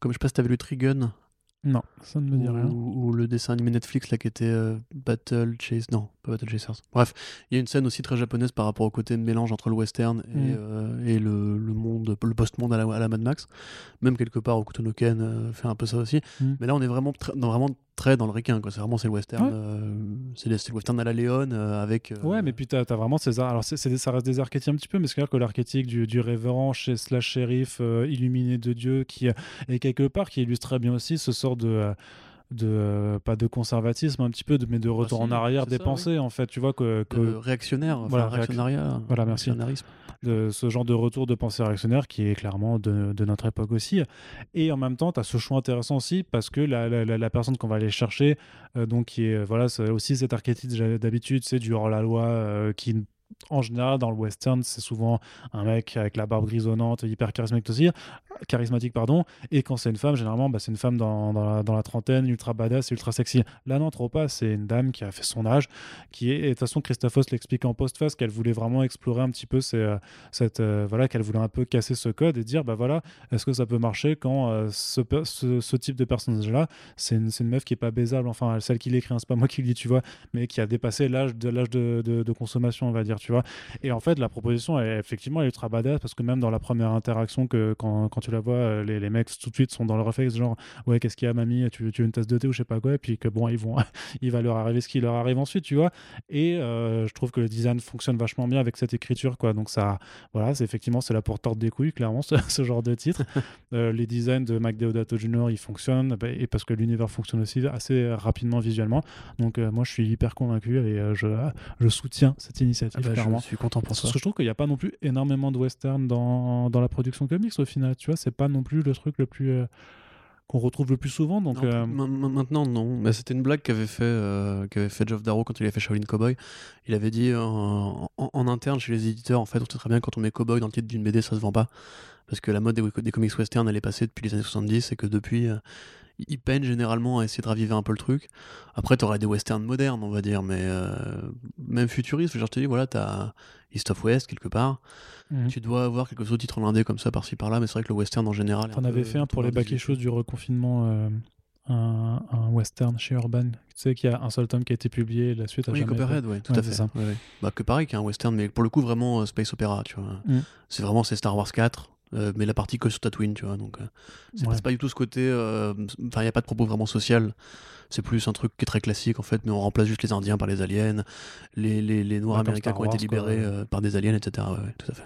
comme je sais pas si t'avais lu Trigun Non, ça ne me dit ou, rien. ou le dessin animé Netflix là qui était euh, Battle Chase. Non, pas Battle Chasers. Bref, il y a une scène aussi très japonaise par rapport au côté de mélange entre le western et, Mm. euh, et le, le monde, le post-monde à la, à la Mad Max. Même quelque part, Okuto Ken euh, fait un peu ça aussi. Mm. Mais là, on est vraiment, dans, vraiment très dans le requin. C'est vraiment c'est le western. Ouais. euh, c'est le, western à la Léon euh, avec. euh, Ouais, mais puis t'as as vraiment ces alors des- ça reste des archétypes un petit peu, mais c'est clair que l'archétype du, du révérend chez slash shérif illuminé de Dieu qui est quelque part qui illustre très bien aussi ce sort de de euh, pas de conservatisme un petit peu de, mais de retour si, en arrière des ça, pensées en fait tu vois que, que de réactionnaire, enfin, Voilà, réac- réactionnariat. Voilà, merci. de ce genre de retour de pensée réactionnaire qui est clairement de, de notre époque aussi. Et en même temps, tu as ce choix intéressant aussi parce que la, la- la- la personne qu'on va aller chercher, euh, donc qui est euh, voilà, c'est aussi cet archétype d'habitude, c'est du hors-la-loi euh, qui en général dans le western c'est souvent un mec avec la barbe grisonnante hyper charismatique charismatique pardon et quand c'est une femme généralement bah, c'est une femme dans, dans la, trentaine ultra badass ultra sexy. Là non trop pas c'est une dame qui a fait son âge qui est de toute façon Christophos l'explique en post-face qu'elle voulait vraiment explorer un petit peu euh, cette euh, voilà qu'elle voulait un peu casser ce code et dire bah voilà est-ce que ça peut marcher quand euh, ce, pe- ce, ce type de personnage là c'est une, une meuf qui est pas baisable enfin celle qui l'écrit hein, c'est pas moi qui le dis tu vois mais qui a dépassé l'âge de, de consommation on va dire tu vois. Et en fait la proposition elle, effectivement elle est ultra badass parce que même dans la première interaction que quand, quand tu la vois euh, les, les mecs tout de suite sont dans le réflexe genre ouais qu'est-ce qu'il y a mamie? Tu, tu veux une tasse de thé ou je sais pas quoi et puis que bon ils vont il va leur arriver ce qui leur arrive ensuite tu vois. Et euh, je trouve que le design fonctionne vachement bien avec cette écriture quoi. Donc ça voilà c'est effectivement c'est là pour tordre des couilles clairement ce, ce genre de titre. Euh, les designs de Mac Deodato Jr ils fonctionnent bah, et parce que l'univers fonctionne aussi assez rapidement visuellement. Donc euh, moi je suis hyper convaincu et je, je soutiens cette initiative bah, clairement je suis content pour ça. parce que je trouve qu'il n'y a pas non plus énormément de western dans, dans la production comics au final tu vois c'est pas non plus le truc le plus euh, qu'on retrouve le plus souvent donc Non, euh, ma- ma- maintenant, non. Mais c'était une blague qu'avait fait, euh, qu'avait fait Geoff Darrow quand il a fait Shaolin Cowboy. Il avait dit euh, en, en- en interne chez les éditeurs, en fait, on sait très bien quand on met Cowboy dans le titre d'une BD, ça se vend pas. Parce que la mode des, des comics western, elle est passée depuis les années 70 et que depuis, euh, ils peinent généralement à essayer de raviver un peu le truc. Après, tu aurais des westerns modernes, on va dire, mais euh, même futuristes. Genre, je te dis, voilà, t'as East of West quelque part. mhm. Tu dois avoir quelques autres titres indé comme ça par-ci par-là, mais c'est vrai que le western en général. T'en un avais fait un pour les bacs et choses du reconfinement, euh, un, un western chez Urban. Tu sais qu'il y a un seul tome qui a été publié, la suite a Oui, jamais Copperhead, ouais, tout Ouais, à fait. ça. Ouais, ouais. Bah, que pareil, qu'un western, mais pour le coup, vraiment euh, Space Opera, tu vois. Mm. C'est vraiment, c'est Star Wars 4, euh, mais la partie que sur Tatooine, tu vois. Donc, euh, c'est Ouais. pas du tout ce côté. euh, Enfin, il n'y a pas de propos vraiment social. C'est plus un truc qui est très classique, en fait, mais on remplace juste les Indiens par les aliens, les, les, les Noirs Ouais, américains qui ont été quoi, libérés ouais. euh, par des aliens, etc. Tout à fait.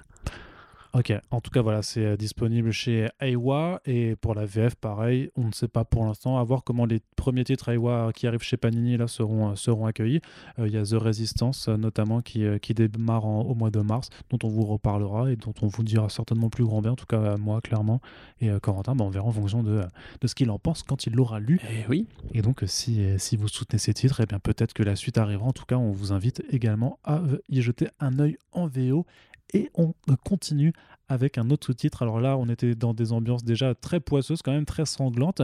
Ok, en tout cas voilà, c'est euh, disponible chez Aiwa et pour la VF pareil, on ne sait pas pour l'instant, à voir comment les premiers titres Aiwa qui arrivent chez Panini là seront, euh, seront accueillis. Euh, Il y a The Resistance euh, notamment qui, euh, qui démarre en- au mois de mars, dont on vous reparlera et dont on vous dira certainement plus grand bien, en tout cas euh, moi clairement, et euh, Corentin, bah, on verra en fonction de, de ce qu'il en pense quand il l'aura lu. Et oui. Et donc, euh, si, euh, si vous soutenez ces titres, eh bien peut-être que la suite arrivera. En tout cas, on vous invite également à euh, y jeter un œil en VO. Et on continue avec un autre sous-titre. Alors là, on était dans des ambiances déjà très poisseuses, quand même très sanglantes.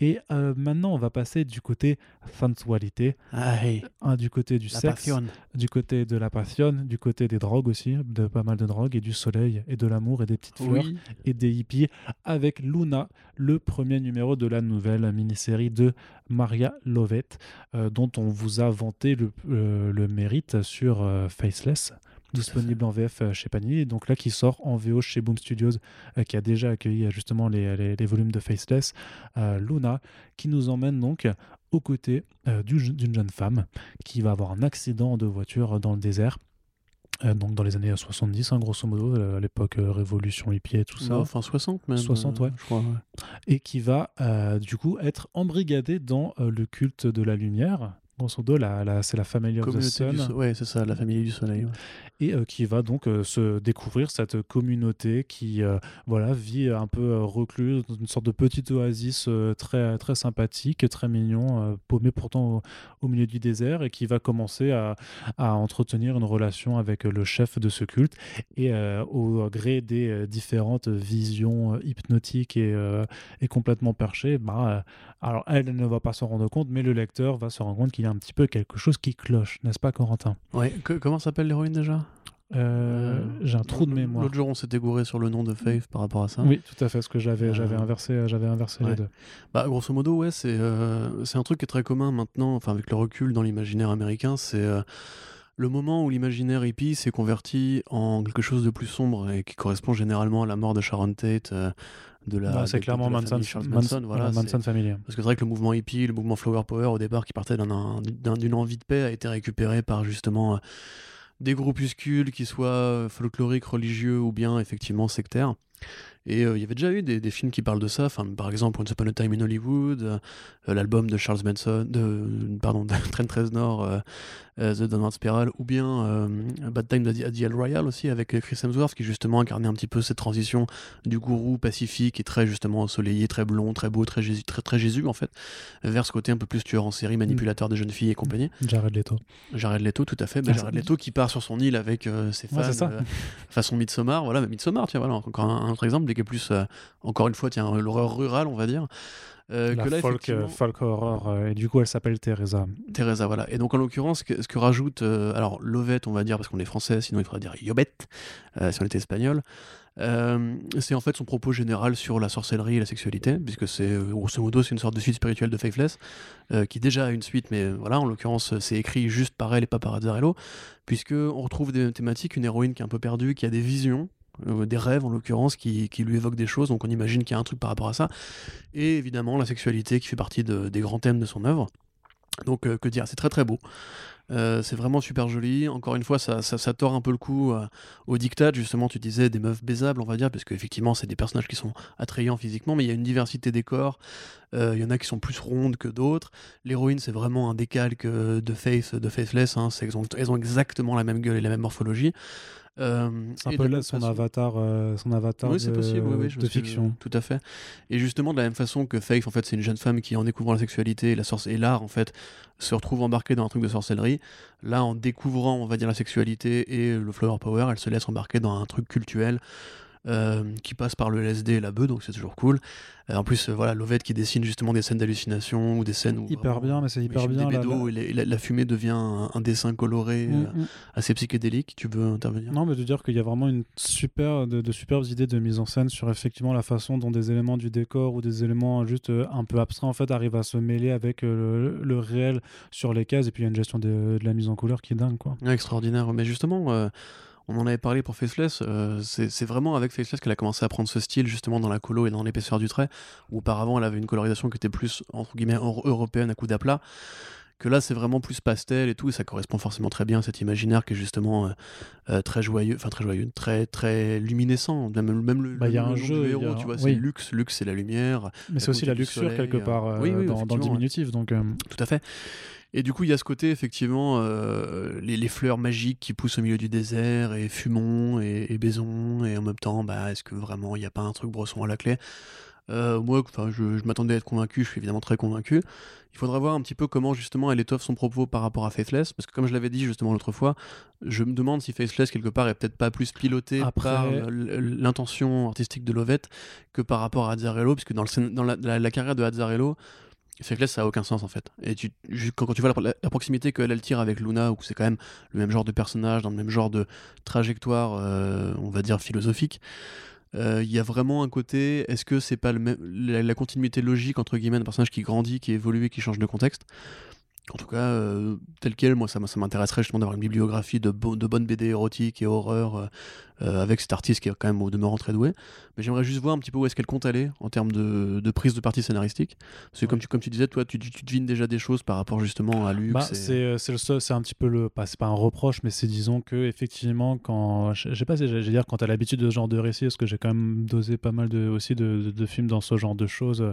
Et euh, maintenant, on va passer du côté sensualité, hein, du côté du la sexe, passion. du côté de la passion, du côté des drogues aussi, de pas mal de drogues, et du soleil, et de l'amour, et des petites fleurs Oui. et des hippies avec Luna, le premier numéro de la nouvelle mini-série de Maria Lovett, euh, dont on vous a vanté le, euh, le mérite sur Faceless, disponible en VF euh, chez Panini, et donc là qui sort en VO chez Boom Studios, euh, qui a déjà accueilli euh, justement les, les- les volumes de Faceless. Euh, Luna, qui nous emmène donc aux côtés euh, du d'une jeune femme qui va avoir un accident de voiture dans le désert. donc dans les années 70, hein, grosso modo, à l'époque révolution hippie et tout ça enfin, 60 même. 60, euh, ouais. Je crois, ouais. et qui va du coup être embrigadé dans le culte de la lumière grosso modo, la, la- c'est la Family of the Sun. du so- Ouais, c'est ça, la famille du soleil. ouais. et euh, qui va donc euh, se découvrir cette communauté qui euh, voilà vit un peu recluse dans une sorte de petite oasis très très sympathique très mignon euh, paumé pourtant au, au milieu du désert et qui va commencer à, à entretenir une relation avec le chef de ce culte et au gré des différentes visions hypnotiques et, et complètement perchées bah, alors elle ne va pas s'en rendre compte mais le lecteur va se rendre compte qu'il y a un petit peu quelque chose qui cloche n'est-ce pas Corentin? Ouais, que- comment s'appelle l'héroïne déjà? Euh, j'ai un trou de mémoire. L'autre jour, on s'était gouré sur le nom de Faith par rapport à ça. Oui, tout à fait, parce que j'avais Euh, j'avais inversé, j'avais inversé ouais. les deux. Bah, grosso modo, ouais, c'est euh, c'est un truc qui est très commun maintenant, enfin, avec le recul dans l'imaginaire américain, c'est euh, le moment où l'imaginaire hippie s'est converti en quelque chose de plus sombre et qui correspond généralement à la mort de Sharon Tate, euh, de la. C'est de clairement la Manson, Charles Manson, Manson, voilà, Manson Family. Parce que c'est vrai que le mouvement hippie, le mouvement Flower Power, au départ, qui partait d'un- d'un- d'une envie de paix, a été récupéré par justement euh, des groupuscules qui soient euh, folkloriques, religieux ou bien effectivement sectaires. Et euh, il y avait déjà eu des, des films qui parlent de ça, enfin, par exemple Once Upon a Time in Hollywood, euh, l'album de Charles Manson, de, pardon, de Trent Reznor, euh, euh, The Downward Spiral, ou bien Bad Time at the- El Royale aussi, avec Chris Hemsworth, qui justement incarnait un petit peu cette transition du gourou pacifique et très justement ensoleillé, très blond, très beau, très Jésus, très, très Jésus en fait, vers ce côté un peu plus tueur en série, manipulateur des jeunes filles et compagnie. Jared Leto. Jared Leto, tout à fait. Bah, Ah, Jared Leto qui part sur son île avec ses fans, Ouais, façon Midsommar. Voilà, mais Midsommar, tiens, voilà, encore un, un autre exemple, mais qui est plus, euh, encore une fois, tiens, l'horreur rurale, on va dire. Euh, la que là, folk, effectivement, euh, folk horror, euh, et du coup elle s'appelle Teresa. Teresa, voilà. Et donc, en l'occurrence, ce que, ce que rajoute, euh, alors, Lovette, on va dire, parce qu'on est français, sinon il faudrait dire Yobet, euh, si on était espagnol. C'est en fait son propos général sur la sorcellerie et la sexualité, puisque c'est, grosso modo, c'est une sorte de suite spirituelle de Faithless, qui déjà a une suite, mais voilà, en l'occurrence, c'est écrit juste par elle et pas par Azzarello, puisque on retrouve des thématiques, une héroïne qui est un peu perdue, qui a des visions, euh, des rêves en l'occurrence, qui, qui lui évoquent des choses, donc on imagine qu'il y a un truc par rapport à ça, et évidemment la sexualité qui fait partie de- des grands thèmes de son œuvre. Donc, euh, que dire, c'est très très beau. Euh, c'est vraiment super joli. Encore une fois, ça, ça, tord un peu le coup au dictat, justement, tu disais des meufs baisables, on va dire, parce qu'effectivement, c'est des personnages qui sont attrayants physiquement, mais il y a une diversité des corps. Il y en a qui sont plus rondes que d'autres. L'héroïne, c'est vraiment un décalque de Faith, de Faithless. Hein. Elles ont exactement la même gueule et la même morphologie. Euh, C'est un peu là son façon- avatar, euh, son avatar oui, de, possible, oui, oui, je me de suis- fiction. Tout à fait. Et justement, de la même façon que Faith, en fait, c'est une jeune femme qui, en découvrant la sexualité et la sorce- et l'art, en fait, se retrouve embarquée dans un truc de sorcellerie. Là, en découvrant, on va dire, la sexualité et le flower power, elle se laisse embarquer dans un truc cultuel. Euh, qui passe par le LSD et la bœuf, donc c'est toujours cool. Euh, en plus, euh, voilà, Lovette qui dessine justement des scènes d'hallucination ou des scènes où Hyper vraiment, bien, mais c'est hyper bien. des là, bédos là. et la, la fumée devient un, un dessin coloré Mm, euh, mm. assez psychédélique. Tu veux intervenir? Non, mais de dire qu'il y a vraiment une super, de, de superbes idées de mise en scène sur effectivement la façon dont des éléments du décor ou des éléments juste euh, un peu abstraits en fait arrivent à se mêler avec euh, le, le réel sur les cases et puis il y a une gestion de, de la mise en couleur qui est dingue quoi. Ouais, extraordinaire. Mais justement, euh, on en avait parlé pour Faceless. euh, c'est vraiment avec Faceless qu'elle a commencé à prendre ce style, justement, dans la colo et dans l'épaisseur du trait. Où auparavant, elle avait une colorisation qui était plus, entre guillemets, euro- européenne à coup d'aplat. Que là, c'est vraiment plus pastel et tout. Et ça correspond forcément très bien à cet imaginaire qui est justement euh, euh, très joyeux, enfin très joyeux, très, très luminescent. Même, même le, Bah, il y a un jeu, du héros, a- tu vois, oui. c'est luxe. Luxe, c'est la lumière. Mais c'est aussi la luxure soleil, quelque part euh, oui, oui, dans, dans le ouais. diminutif donc Tout à fait. Et du coup, il y a ce côté, effectivement, euh, les, les fleurs magiques qui poussent au milieu du désert, et fumons, et, et baisons, et en même temps, bah, est-ce que vraiment il n'y a pas un truc bresson à la clé? Euh, Moi, enfin, je, je m'attendais à être convaincu, je suis évidemment très convaincu. Il faudra voir un petit peu comment, justement, elle étoffe son propos par rapport à Faithless, parce que comme je l'avais dit, justement, l'autre fois, je me demande si Faithless, quelque part, est peut-être pas plus piloté Après- par l'intention artistique de Lovette que par rapport à Azzarello, puisque dans, le, dans la, la- la carrière de Azzarello, Faithless, ça a aucun sens en fait. Et tu, quand, quand tu vois la proximité qu'elle elle tire avec Luna, où c'est quand même le même genre de personnage, dans le même genre de trajectoire, euh, on va dire philosophique, euh, il y a vraiment un côté, est-ce que c'est pas le même, la, la continuité logique entre guillemets d'un personnage qui grandit, qui évolue et qui change de contexte? En tout cas, euh, tel quel, moi, ça, ça m'intéresserait justement d'avoir une bibliographie de, bo- de bonnes BD érotiques et horreur euh, euh, avec cet artiste qui est quand même au demeurant très doué. Mais j'aimerais juste voir un petit peu où est-ce qu'elle compte aller en termes de, de prise de parti scénaristique. Parce que comme, tu, comme tu disais, toi, tu, tu, tu devines déjà des choses par rapport justement à Luc. Bah, c'est c'est un petit peu le pas c'est pas un reproche mais c'est disons que effectivement quand je sais pas si j'allais dire quand t'as l'habitude de ce genre de récit parce que j'ai quand même dosé pas mal de aussi de, de- de films dans ce genre de choses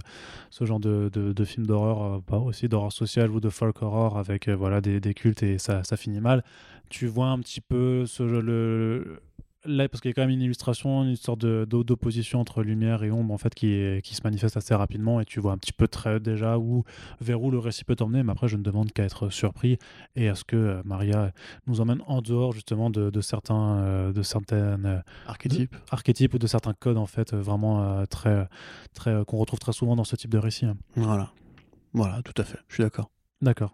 ce genre de, de, de films d'horreur pas aussi d'horreur sociale ou de folk horror avec euh, voilà des, des cultes et ça, ça finit mal. Tu vois un petit peu ce, le, là, parce qu'il y a quand même une illustration, une sorte de- d'o- d'opposition entre lumière et ombre en fait qui, est- qui se manifeste assez rapidement et tu vois un petit peu très déjà où vers où le récit peut t'emmener. Mais après, je ne demande qu'à être surpris et à ce que euh, Maria nous emmène en dehors justement de, de certains euh, de certaines euh, Archétype. archétypes ou de certains codes en fait vraiment euh, très très qu'on retrouve très souvent dans ce type de récit. hein. Voilà. Voilà, tout à fait. Je suis d'accord. D'accord.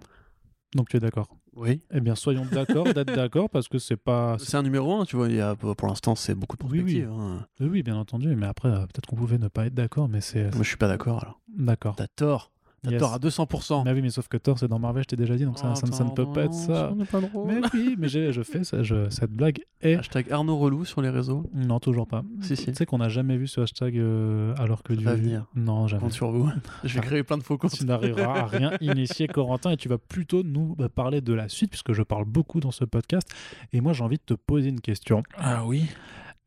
Donc tu es d'accord. Oui. Eh bien, soyons d'accord d'être d'accord parce que c'est pas. C'est un numéro 1, tu vois. Il y a, pour l'instant, c'est beaucoup de Oui, oui. perspectives. hein. Oui, oui, bien entendu. Mais après, euh, peut-être qu'on pouvait ne pas être d'accord, mais c'est Moi, je suis pas d'accord alors. d'accord. T'as tort. T'as Yes. tort à 200%. Mais oui, mais sauf que Thor, c'est dans Marvel, je t'ai déjà dit, donc ça, Oh, ça, ne- ça ne peut pas être ça. pas drôle. Mais oui, mais je fais ça, je- cette blague est. Hashtag Arnaud Relou sur les réseaux. Non, toujours pas. Si, si. Tu sais qu'on n'a jamais vu ce hashtag euh, alors que Ça du. va venir. Non, jamais. Compte sur vous. Je vais créer plein de faux comptes. Tu n'arriveras à rien initier, Corentin, et tu vas plutôt nous bah, parler de la suite, puisque je parle beaucoup dans ce podcast. Et moi, j'ai envie de te poser une question. Ah oui.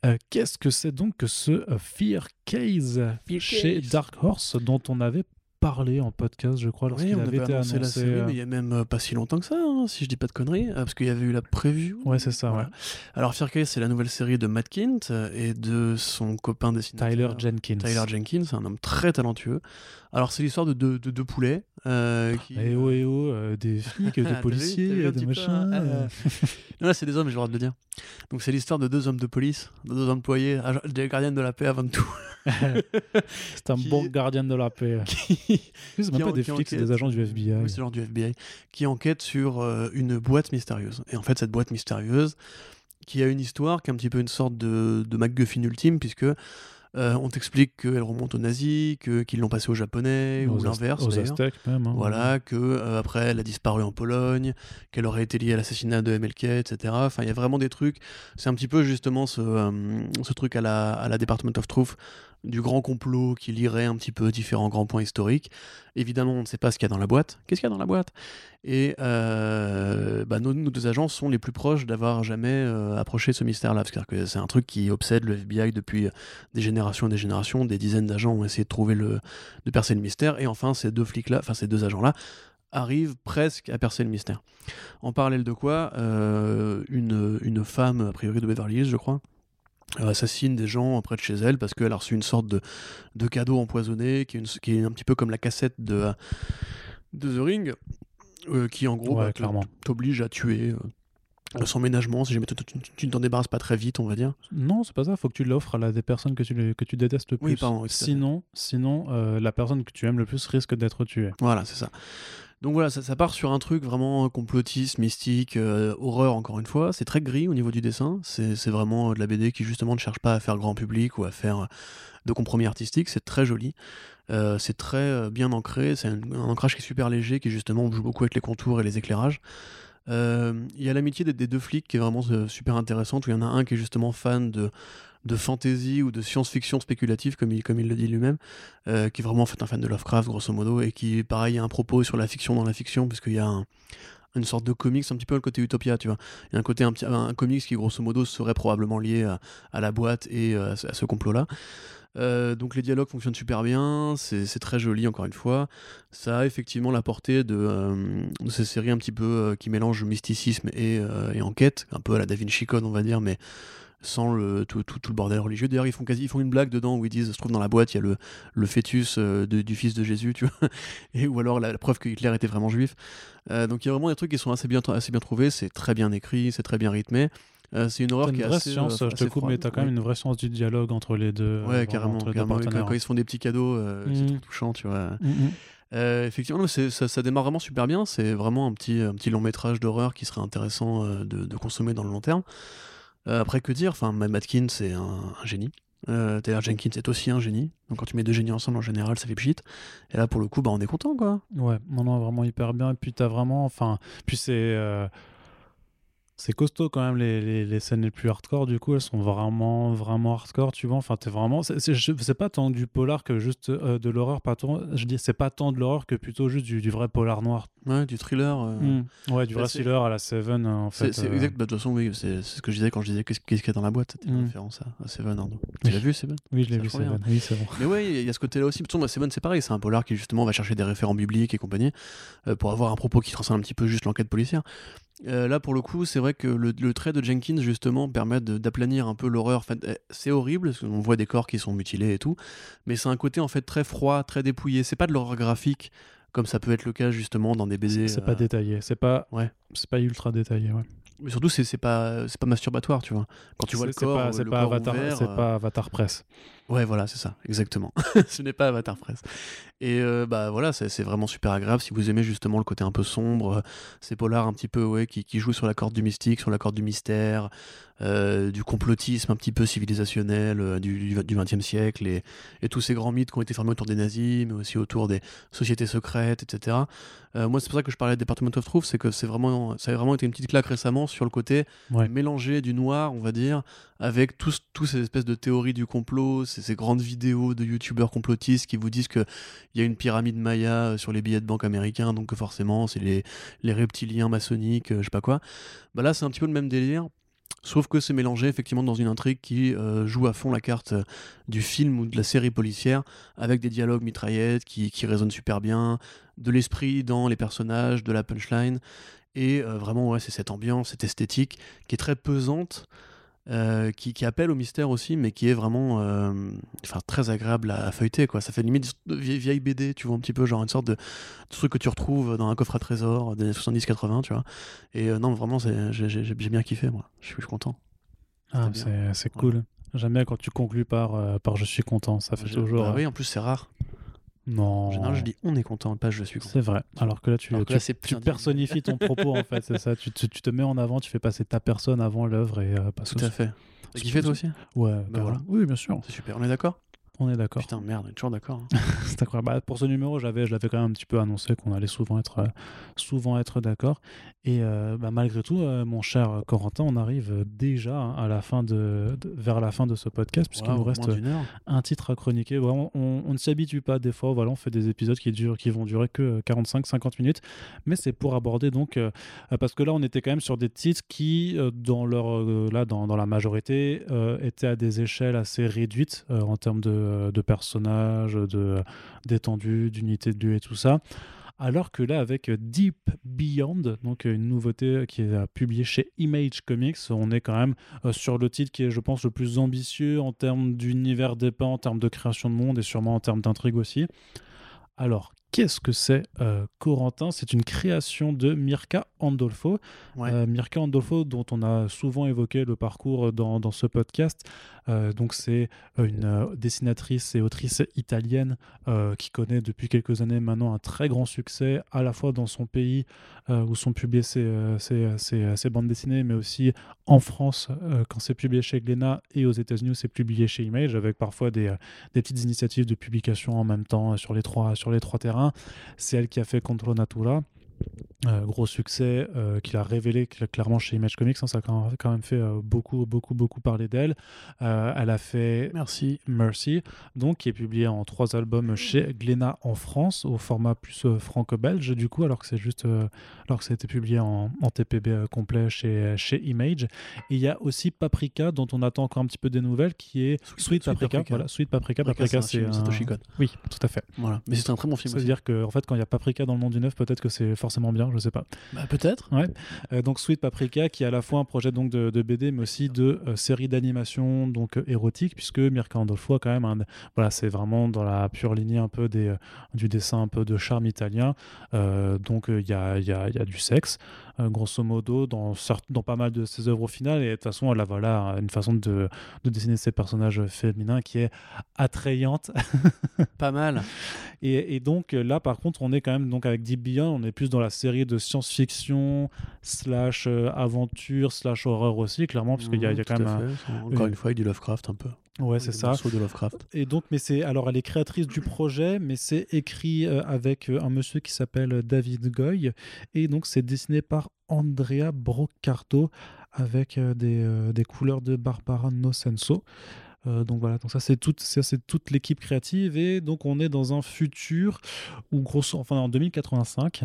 Euh, Qu'est-ce que c'est donc que ce Fear Case Fear chez Case. Dark Horse dont on avait parlé en podcast, je crois, lorsqu'il on avait été annoncé annoncé. la série, mais il y a même euh, pas si longtemps que ça, hein, si je dis pas de conneries, euh, parce qu'il y avait eu la preview. Ouais, c'est ça, Voilà. Alors, Fear c'est la nouvelle série de Matt Kint euh, et de son copain ouais. dessinateur. Tyler Jenkins. Tyler Jenkins, un homme très talentueux. Alors, c'est l'histoire de deux, de deux poulets. euh, qui... Eh oh, eh oh, euh, des flics, Ah, des vu, policiers, des machins. hein, euh. Non, là, c'est des hommes, j'ai le droit de le dire. Donc, c'est l'histoire de deux hommes de police, de deux employés, des gardiens de la paix avant tout. C'est un Qui- bon gardien de la paix. qui- C'est même pas des flics, c'est des agents du FBI. Oui, c'est genre du FBI, qui enquête sur euh, une boîte mystérieuse. Et en fait, cette boîte mystérieuse, qui a une histoire, qui est un petit peu une sorte de, de MacGuffin ultime, puisque euh, on t'explique qu'elle remonte aux nazis, que, qu'ils l'ont passée aux japonais, ou Aux l'inverse. Aux d'ailleurs. Aztèques même. hein. Voilà, que euh, après elle a disparu en Pologne, qu'elle aurait été liée à l'assassinat de MLK, etc. Enfin, il y a vraiment des trucs. C'est un petit peu justement ce, euh, ce truc à la, à la Department of Truth du grand complot qui lirait un petit peu différents grands points historiques. Évidemment, on ne sait pas ce qu'il y a dans la boîte. Qu'est-ce qu'il y a dans la boîte? Et euh, bah, nos, deux agents sont les plus proches d'avoir jamais euh, approché ce mystère-là. Parce que c'est un truc qui obsède le FBI depuis des générations et des générations. Des dizaines d'agents ont essayé de trouver le, de percer le mystère. Et enfin, ces deux flics-là, enfin ces deux agents-là, arrivent presque à percer le mystère. En parallèle de quoi, euh, une, une femme, a priori de Beverly Hills, je crois, assassine des gens près de chez elle parce qu'elle a reçu une sorte de, de cadeau empoisonné qui est, une- qui est un petit peu comme la cassette de, de The Ring, euh, qui en gros Ouais, bah, t'oblige à tuer euh, sans ménagement si jamais tu- ne t'en débarrasses pas très vite, on va dire. Non, c'est pas ça. Faut que tu l'offres à la, des personnes que tu, que tu détestes le plus. Oui, pardon, sinon, sinon euh, la personne que tu aimes le plus risque d'être tuée. Voilà, c'est ça. Donc voilà, ça, part sur un truc vraiment complotiste, mystique, euh, horreur encore une fois. C'est très gris au niveau du dessin. C'est vraiment euh, de la BD qui justement ne cherche pas à faire grand public ou à faire euh, de compromis artistiques. C'est très joli. C'est très bien ancré. C'est un, ancrage qui est super léger, qui justement joue beaucoup avec les contours et les éclairages. Il y a l'amitié des, des deux flics qui est vraiment super intéressante. où Il y en a un qui est justement fan de, de fantasy ou de science-fiction spéculative, comme il, comme il le dit lui-même, euh, qui est vraiment en fait un fan de Lovecraft, grosso modo, et qui, pareil, a un propos sur la fiction dans la fiction, puisqu'il y a un- une sorte de comics, un petit peu le côté Utopia, tu vois. Il y a un côté, un, un comics qui, grosso modo, serait probablement lié à, la boîte et euh, à ce- complot-là. Euh, donc les dialogues fonctionnent super bien, c'est très joli encore une fois. Ça a effectivement la portée de, euh, de ces séries un petit peu qui mélangent mysticisme et, et enquête, un peu à la Da Vinci Code on va dire, mais sans le, tout, tout, tout le bordel religieux. D'ailleurs ils font, quasi, ils font une blague dedans où ils disent, se trouve dans la boîte, il y a le, le fœtus euh, de- du fils de Jésus, tu vois, et, ou alors la, la preuve que Hitler était vraiment juif. Euh, donc il y a vraiment des trucs qui sont assez bien, assez bien trouvés, c'est très bien écrit, c'est très bien rythmé. Euh, c'est une horreur une qui est vraie assez, science, euh, je te coupe, mais t'as quand même une vraie science du dialogue entre les deux. Ouais, carrément. deux. Quand, ils se font des petits cadeaux, euh, c'est trop touchant, tu vois. Mm, mm. Effectivement, ça, ça démarre vraiment super bien. C'est vraiment un petit, un petit long métrage d'horreur qui serait intéressant de, de consommer dans le long terme. Euh, après, que dire? Enfin, Matt Matkin, c'est un, un génie. Euh, Taylor Jenkins est aussi un génie. Donc, quand tu mets deux génies ensemble, en général, ça fait pchit. Et là, pour le coup, bah, on est content, quoi. Ouais, non, non, vraiment hyper bien. Et puis t'as vraiment, enfin, puis c'est, euh, C'est costaud quand même, les, les, les scènes les plus hardcore, du coup, elles sont vraiment, vraiment hardcore, tu vois. Enfin, t'es vraiment. C'est pas tant du polar que juste euh, de l'horreur, pas tant. Je dis, c'est pas tant de l'horreur que plutôt juste du, du vrai polar noir. Ouais, du thriller. euh, Mm. Ouais, du Bah, vrai thriller à la Seven, hein, en C'est fait. c'est euh, exact, bah, de toute façon, oui, c'est ce que je disais quand je disais qu'est-ce qu'il y a dans la boîte, c'était une Mm. référence à, à Seven. Arnaud. Tu l'as vu, Seven? Oui, je l'ai vu. Seven. Oui, c'est bon. Mais ouais, il y a ce côté-là aussi. De toute façon, Seven, c'est pareil, c'est un polar qui justement va chercher des référents bibliques et compagnie pour avoir un propos qui transcende un petit peu juste l'enquête policière. Euh, là, pour le coup, c'est vrai que le, le trait de Jenkins, justement, permet d'aplanir un peu l'horreur. Enfin, euh, c'est horrible, parce qu'on voit des corps qui sont mutilés et tout, mais c'est un côté en fait très froid, très dépouillé. C'est pas de l'horreur graphique, comme ça peut être le cas justement dans des baisers. C'est euh, pas détaillé. C'est pas. ouais. Pas ultra détaillé, ouais. Mais surtout, c'est pas, pas masturbatoire, tu vois. Quand tu vois le c'est corps, pas- c'est le pas, corps Avatar, ouvert, c'est euh, pas Avatar Press. Ouais, voilà, c'est ça, exactement. Ce n'est pas Avatar Press. Et euh, bah voilà, c'est vraiment super agréable si vous aimez justement le côté un peu sombre, euh, ces polars un petit peu ouais, qui, qui jouent sur la corde du mystique, sur la corde du mystère, euh, du complotisme un petit peu civilisationnel euh, du, du XXe siècle et, et tous ces grands mythes qui ont été formés autour des nazis, mais aussi autour des sociétés secrètes, etc. Moi, c'est pour ça que je parlais de Department of Truth, c'est que c'est vraiment, ça a vraiment été une petite claque récemment sur le côté Ouais. mélanger du noir, on va dire, avec tous, tous ces espèces de théories du complot, ces, grandes vidéos de youtubeurs complotistes qui vous disent qu'il y a une pyramide maya euh, sur les billets de banque américains, donc forcément c'est les, reptiliens maçonniques, euh, je sais pas quoi. Bah là, c'est un petit peu le même délire. Sauf que c'est mélangé effectivement dans une intrigue qui euh, joue à fond la carte du film ou de la série policière, avec des dialogues mitraillettes qui, qui résonnent super bien, de l'esprit dans les personnages, de la punchline, et vraiment ouais, c'est cette ambiance, cette esthétique qui est très pesante, euh, qui, qui appelle au mystère aussi, mais qui est vraiment euh, enfin, très agréable à, à feuilleter. Quoi. Ça fait limite de vieille, vieille BD, tu vois, un petit peu, genre une sorte de, de truc que tu retrouves dans un coffre à trésor des années 70-80, tu vois. Et euh, non, vraiment, j'ai bien kiffé, moi. Je suis content. Ah, c'est cool. J'aime bien quand tu conclus par, par je suis content. Ça fait toujours. bah oui, en plus, c'est rare. Non. En général, je dis on est content, pas je suis content. C'est vrai. Alors que là, tu, que tu, là, tu plus personnifies ton propos, en fait. C'est ça. Tu, te- tu te mets en avant, tu fais passer ta personne avant l'œuvre et euh, pas Tout ce- à fait. T'as kiffé toi aussi? Ouais, Bah voilà. Oui, bien sûr. C'est super. On est d'accord? On est d'accord. Putain, merde, on est toujours d'accord. hein. C'est incroyable. Bah, pour ce numéro, j'avais, je l'avais quand même un petit peu annoncé qu'on allait souvent être, euh, souvent être d'accord. Et euh, bah, malgré tout, euh, mon cher Corentin, on arrive déjà hein, à la fin de, de- vers la fin de ce podcast, puisqu'il nous reste un titre à chroniquer. Vraiment, on, on ne s'y habitue pas des fois. Voilà, on fait des épisodes qui durent, qui vont durer que 45-50 minutes, mais c'est pour aborder donc parce que là, on était quand même sur des titres qui, dans leur là, dans, dans la majorité, étaient à des échelles assez réduites en termes de, de personnages, de d'étendue, d'unité de lieu et tout ça. Alors que là, avec Deep Beyond, donc une nouveauté qui est euh, publiée chez Image Comics, on est quand même euh, sur le titre qui est, je pense, le plus ambitieux en termes d'univers dépeint, en termes de création de monde et sûrement en termes d'intrigue aussi. Alors, qu'est-ce que c'est euh, Corentin? C'est une création de Mirka Andolfo. Ouais. Euh, Mirka Andolfo, dont on a souvent évoqué le parcours dans, dans ce podcast. Euh, donc, c'est euh, une euh, dessinatrice et autrice italienne euh, qui connaît depuis quelques années maintenant un très grand succès, à la fois dans son pays euh, où sont publiées ses, euh, ses- ses- ses bandes dessinées, mais aussi en France euh, quand c'est publié chez Glénat et aux États-Unis où c'est publié chez Image, avec parfois des, euh, des petites initiatives de publication en même temps euh, sur les trois, sur les trois terrains. C'est elle qui a fait Control Natura. Euh, gros succès euh, qu'il a révélé cl- clairement chez Image Comics, hein, ça a quand même fait euh, beaucoup, beaucoup, beaucoup parler d'elle. Elle a fait Merci. Mercy, donc qui est publié en trois albums chez Glénat en France, au format plus franco-belge du coup, alors que c'est juste, alors que ça a été publié en, en TPB complet chez, chez Image. Et il y a aussi Paprika, dont on attend encore un petit peu des nouvelles, qui est Sweet- Paprika. Paprika. Voilà, Sweet Paprika. Paprika, c'est. Satoshi Kon. Oui, tout à fait. Voilà. Mais c'est un très bon film Ça veut dire que, en fait, quand il y a Paprika dans le nom du neuf, peut-être que c'est forcément bien, je sais pas. Bah, peut-être. Euh, donc Sweet Paprika, qui est à la fois un projet donc de, de BD, mais aussi de euh, série d'animation donc euh, érotique, puisque Mirka Andolfo quand même un, voilà, c'est vraiment dans la pure lignée un peu des, du dessin un peu de charme italien. Donc il y, a, y, a, y a du sexe, grosso modo, dans, pas mal de ses œuvres au final. Et de toute façon, elle a voilà une façon de, de dessiner ses personnages féminins qui est attrayante. Pas mal. Et, et donc euh, là, par contre, on est quand même donc avec Deep Beyond, on est plus dans la série de science-fiction slash euh, aventure slash horreur aussi, clairement, parce qu'il y, a- il y a Mmh, quand même un. Encore une- une fois, avec du Lovecraft un peu. Ouais, c'est ça. de Lovecraft. Et donc, mais c'est alors elle est créatrice du projet, mais c'est écrit euh, avec euh, un monsieur qui s'appelle David Goy, et donc c'est dessiné par Andrea Broccardo avec euh, des, des, couleurs de Barbara Nocenso. Donc voilà, donc ça c'est toute, c'est toute l'équipe créative et donc on est dans un futur où grosso, enfin en 2085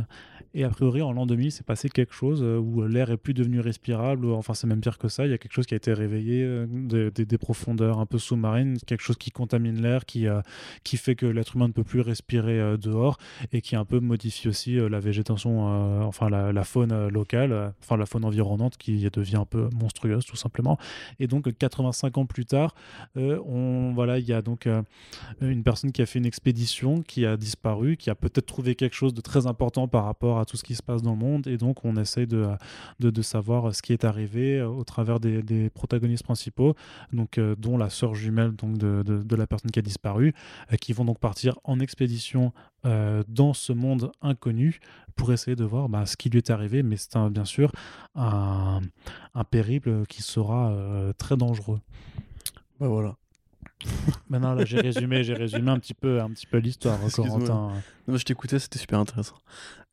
et a priori, en l'an 2000, s'est passé quelque chose euh, où l'air est plus devenu respirable. Enfin, c'est même pire que ça. Il y a quelque chose qui a été réveillé euh, des, profondeurs un peu sous-marines, quelque chose qui contamine l'air, qui, euh, qui fait que l'être humain ne peut plus respirer dehors et qui un peu modifie aussi la végétation, enfin la, faune locale, enfin la faune environnante qui devient un peu monstrueuse tout simplement. Et donc 85 ans plus tard, on voilà, il y a donc une personne qui a fait une expédition, qui a disparu, qui a peut-être trouvé quelque chose de très important par rapport à tout ce qui se passe dans le monde. Et donc, on essaye de, de, savoir ce qui est arrivé euh, au travers des, protagonistes principaux, donc, euh, dont la sœur jumelle donc, de, de, la personne qui a disparu, euh, qui vont donc partir en expédition dans ce monde inconnu pour essayer de voir bah, ce qui lui est arrivé. Mais c'est bien sûr un, un, périple qui sera très dangereux. Bah voilà. Maintenant, là, j'ai résumé, j'ai résumé un petit peu, un petit peu l'histoire, Corentin. Non, je t'écoutais, c'était super intéressant.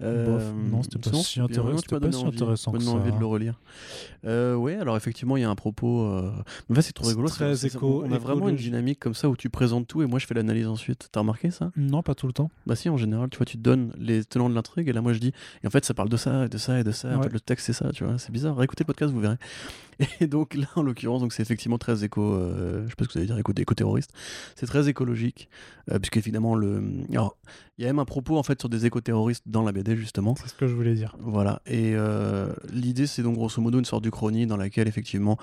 Euh, non, c'était pas, si intéressant, c'était pas si intéressant que ça. envie de le relire. Euh, oui, alors effectivement, il y a un propos. Euh... Mais c'est trop rigolo. Très éco, on a vraiment une dynamique comme ça où tu présentes tout et moi je fais l'analyse ensuite. T'as remarqué ça? Non, pas tout le temps. Bah si, en général, tu vois, tu te donnes les tenants de l'intrigue et là moi je dis. Et en fait, ça parle de ça et de ça et de ça. En fait, le texte c'est ça, tu vois. C'est bizarre. Écoutez le podcast, vous verrez. Et donc là, en l'occurrence, donc c'est effectivement très éco. Euh, je sais pas ce que vous allez dire, éco, éco terroriste. C'est très écologique, euh, puisque évidemment le. Alors, il y a même un propos en fait sur des éco-terroristes dans la BD justement. C'est ce que je voulais dire. Voilà. Et euh, l'idée c'est donc grosso modo une sorte d'uchronie dans laquelle effectivement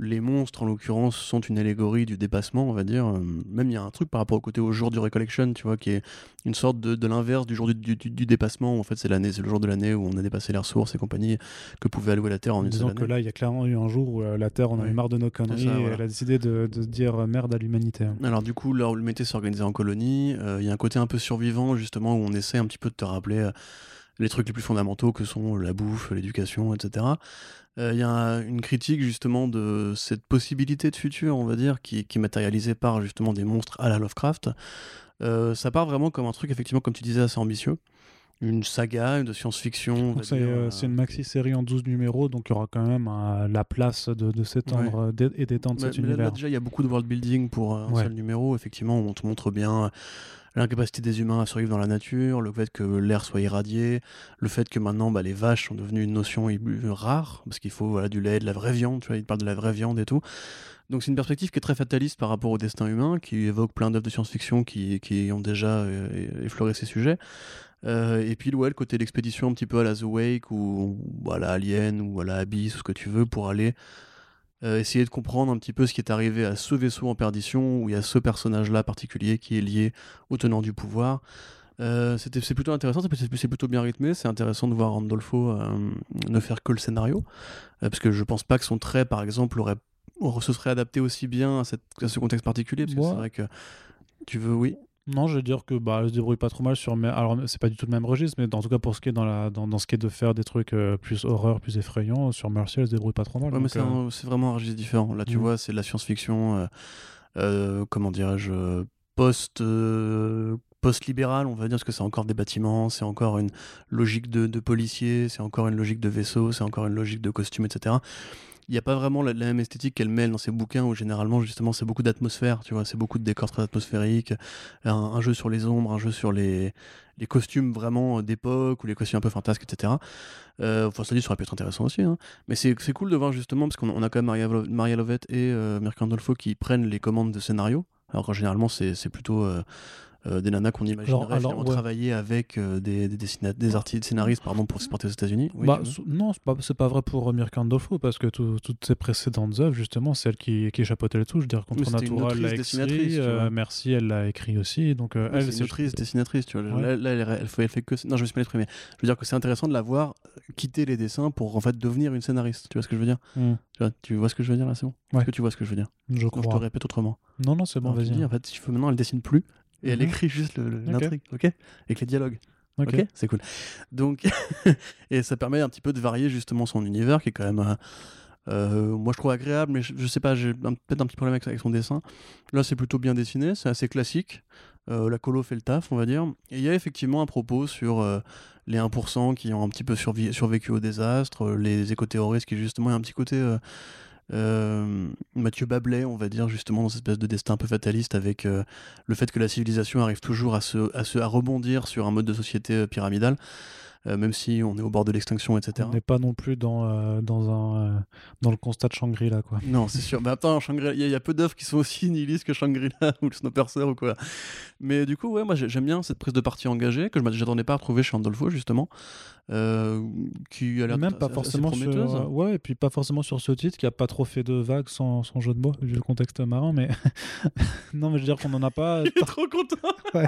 les monstres, en l'occurrence, sont une allégorie du dépassement, on va dire. Euh, même il y a un truc par rapport au côté au jour du Recollection, tu vois, qui est une sorte de, l'inverse du jour du, dépassement. en fait, c'est l'année, c'est le jour de l'année où on a dépassé les ressources et compagnie que pouvait allouer la Terre en une Disons que là, il y a clairement eu un jour où euh, la Terre, on a eu marre de nos conneries et elle a décidé de, dire merde à l'humanité. Alors du coup, là où l'humanité s'est organisée en colonie, euh, il y a un côté un peu survivant, justement, où on essaie un petit peu de te rappeler les trucs les plus fondamentaux que sont la bouffe, l'éducation, etc. Il euh, y a une critique justement de cette possibilité de futur, on va dire, qui, qui est matérialisée par justement des monstres à la Lovecraft. Euh, ça part vraiment comme un truc, effectivement, comme tu disais, assez ambitieux. Une saga de science-fiction. Euh, c'est une maxi-série en 12 numéros, donc il y aura quand même la place de, de s'étendre et d'étendre cet univers. Là, déjà, il y a beaucoup de world building pour un seul numéro. Effectivement, on te montre bien l'incapacité des humains à survivre dans la nature, le fait que l'air soit irradié, le fait que maintenant bah, les vaches sont devenues une notion rare, parce qu'il faut voilà, du lait, de la vraie viande, tu vois, il parle de la vraie viande et tout. Donc c'est une perspective qui est très fataliste par rapport au destin humain, qui évoque plein d'œuvres de science-fiction qui, qui, ont déjà euh, effleuré ces sujets. Euh, et puis ouais, le côté l'expédition un petit peu à la The Wake ou, ou à la Alien ou à la Abyss ou ce que tu veux pour aller euh, essayer de comprendre un petit peu ce qui est arrivé à ce vaisseau en perdition, où il y a ce personnage-là particulier qui est lié au tenant du pouvoir. Euh, c'est plutôt intéressant, c'est plutôt bien rythmé, c'est intéressant de voir Randolfo euh, ne faire que le scénario, parce que je pense pas que son trait, par exemple, aurait, se serait adapté aussi bien à, cette, à ce contexte particulier, parce que c'est vrai que tu veux, oui. Non, je veux dire que bah, elle se débrouille pas trop mal sur. Alors, c'est pas du tout le même registre, mais en tout cas, pour ce qui est dans, la... dans, dans ce qui est de faire des trucs euh, plus horreur, plus effrayants, sur Mercy, elle se débrouille pas trop mal. Ouais, euh, c'est vraiment un registre différent. Là, tu mm. vois, c'est de la science-fiction, euh, comment dirais-je, post. post-libéral, on va dire, parce que c'est encore des bâtiments, c'est encore une logique de, de policier, c'est encore une logique de vaisseau, c'est encore une logique de costume, etc il n'y a pas vraiment la, même esthétique qu'elle mêle dans ses bouquins où généralement justement c'est beaucoup d'atmosphère, tu vois, c'est beaucoup de décors très atmosphériques, un, jeu sur les ombres, un jeu sur les, les costumes vraiment d'époque ou les costumes un peu fantasques, etc. Euh, enfin, ça dit, ça aurait pu être intéressant aussi, hein. mais c'est cool de voir justement parce qu'on a quand même Maria, Maria Lovett et euh, Mirka qui prennent les commandes de scénario. Alors généralement c'est plutôt euh, euh, des nanas qu'on imaginerait alors, travailler avec euh, des, des, des artistes, scénaristes pardon, pour se porter aux États-Unis bah, Non, c'est pas, pas vrai pour Mirka Andolfo parce que toutes ses précédentes œuvres, justement, celle qui, qui chapeautait les tout, je veux dire, Contre elle l'a écrit, euh, Merci, elle l'a écrit aussi. Donc, elle, c'est une autrice, dessinatrice, tu vois. Là, elle, fait, elle, fait, que. Non, je me suis mal exprimé. Je veux dire que c'est intéressant de la voir quitter les dessins pour en fait devenir une scénariste. Tu vois ce que je veux dire? Hmm. tu, vois, tu, vois, ce que je veux dire là, c'est bon? Est-ce que tu vois ce que je veux dire? Je crois. je te répète autrement. Non, non, c'est bon, vas-y. En fait, si maintenant, elle dessine plus et elle mhm. écrit juste l'intrigue, ok? Avec les dialogues. Ok, c'est cool. Donc, et ça permet un petit peu de varier justement son univers qui est quand même Euh, moi, je trouve agréable, mais je, je sais pas, j'ai peut-être un petit problème avec, avec son dessin. Là, c'est plutôt bien dessiné, c'est assez classique. Euh, la colo fait le taf, on va dire. Et il y a effectivement un propos sur euh, les 1% qui ont un petit peu survécu au désastre, euh, les éco-terroristes qui, justement, il y a un petit côté. Euh, Mathieu Bablet, on va dire, justement, dans cette espèce de destin un peu fataliste avec euh, le fait que la civilisation arrive toujours à, se, à, se, à rebondir sur un mode de société euh, pyramidal, euh, même si on est au bord de l'extinction, etc. On n'est pas non plus dans, euh, dans, un, euh, dans le constat de Shangri-La, quoi. Non, c'est sûr. Mais attends, Shangri-La, il y, a- il y a peu d'œuvres qui sont aussi nihilistes que Shangri-La ou le Snowpiercer ou quoi. Mais du coup, ouais, moi j'ai- j'aime bien cette prise de parti engagée que je m'attendais pas à retrouver chez Andolfo, justement. Euh, qui a l'air Même pas forcément sur, ouais, et puis pas forcément sur ce titre qui a pas trop fait de vagues sans, sans jeu de mots, vu le contexte marin, mais non, mais je veux dire qu'on en a pas. Il est trop content.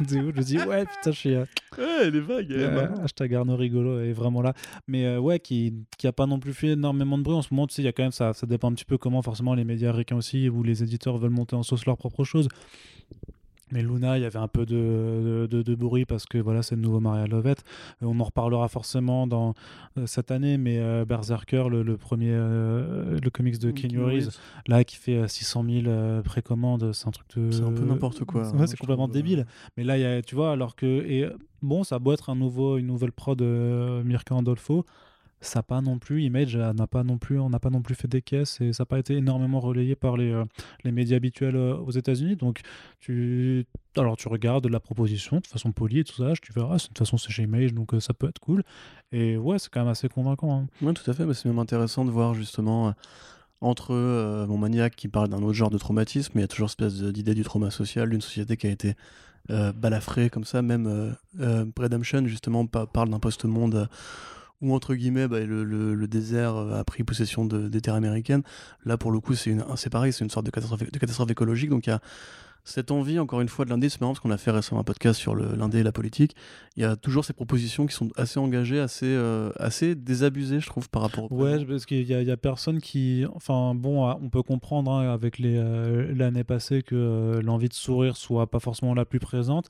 Où je dis ouais, putain, je suis. euh, Ouais, elle est vague. elle est Euh, hashtag Arnaud rigolo est vraiment là. Mais euh, ouais, qui, qui a pas non plus fait énormément de bruit en ce moment. Tu sais, il y a quand même ça, ça dépend un petit peu comment forcément les médias américains aussi, où les éditeurs veulent monter en sauce leur propre chose. Mais Luna, il y avait un peu de, de, de bruit parce que voilà, c'est le nouveau Maria Lovett. Euh, on en reparlera forcément dans euh, cette année, mais euh, Berserker, le, le premier, euh, le comics de Keanu Reeves, là qui fait euh, 600 000 euh, précommandes, c'est un truc de. C'est un peu n'importe quoi, Ouais, hein, c'est complètement trouve, débile. Mais là, y a, tu vois, alors que. Et bon, ça a beau être un nouveau, une nouvelle prod de Mirka Andolfo, ça pas non plus. Image n'a pas non plus, on n'a pas non plus fait des caisses et ça n'a pas été énormément relayé par les, euh, les médias habituels euh, aux États-Unis. Donc, tu. Alors, tu regardes la proposition de façon polie et tout ça, tu verras, de toute façon, c'est chez Image, donc euh, ça peut être cool. Et ouais, c'est quand même assez convaincant. hein. Ouais, tout à fait. bah, c'est même intéressant de voir justement entre mon maniaque qui parle d'un autre genre de traumatisme, il y a toujours cette espèce d'idée du trauma social, d'une société qui a été balafrée comme ça. Même Redemption, justement, pa- parle d'un post-monde où, entre guillemets, bah, le, le- le désert euh, a pris possession de- des terres américaines. Là, pour le coup, c'est pareil, c'est une sorte de catastrophe, de catastrophe écologique. Donc, il y a cette envie, encore une fois, de l'indé, c'est marrant parce qu'on a fait récemment un podcast sur l'indé et la politique. Il y a toujours ces propositions qui sont assez engagées, assez, euh, assez désabusées, je trouve, par rapport au Ouais, parce qu'il y, a- il y a personne qui. Enfin, bon, ah, on peut comprendre hein, avec euh, l'année passée que euh, l'envie de sourire soit pas forcément la plus présente.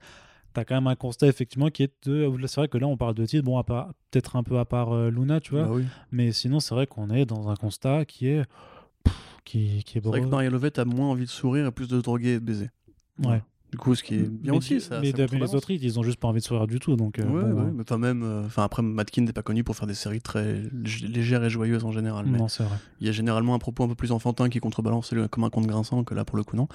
T'as quand même un constat, effectivement, qui est de. C'est vrai que là, on parle de titres, bon, à part- peut-être un peu à part euh, Luna, tu vois. Bah oui. Mais sinon, c'est vrai qu'on est dans un constat qui est. pff, qui, qui est C'est vrai que beau. Maria Lovett a moins envie de sourire et plus de droguer et de baiser. Ouais. Du coup, ce qui est bien mais, aussi. Ça, mais, ça mais les autres, ils ont juste pas envie de sourire du tout. Donc, euh, Ouais, bon, ouais, mais enfin même, euh, enfin après, Matkin n'est pas connu pour faire des séries très lég- légères et joyeuses en général. Mais non, c'est vrai. il y a généralement un propos un peu plus enfantin qui contrebalance comme un conte grinçant que là pour le coup non.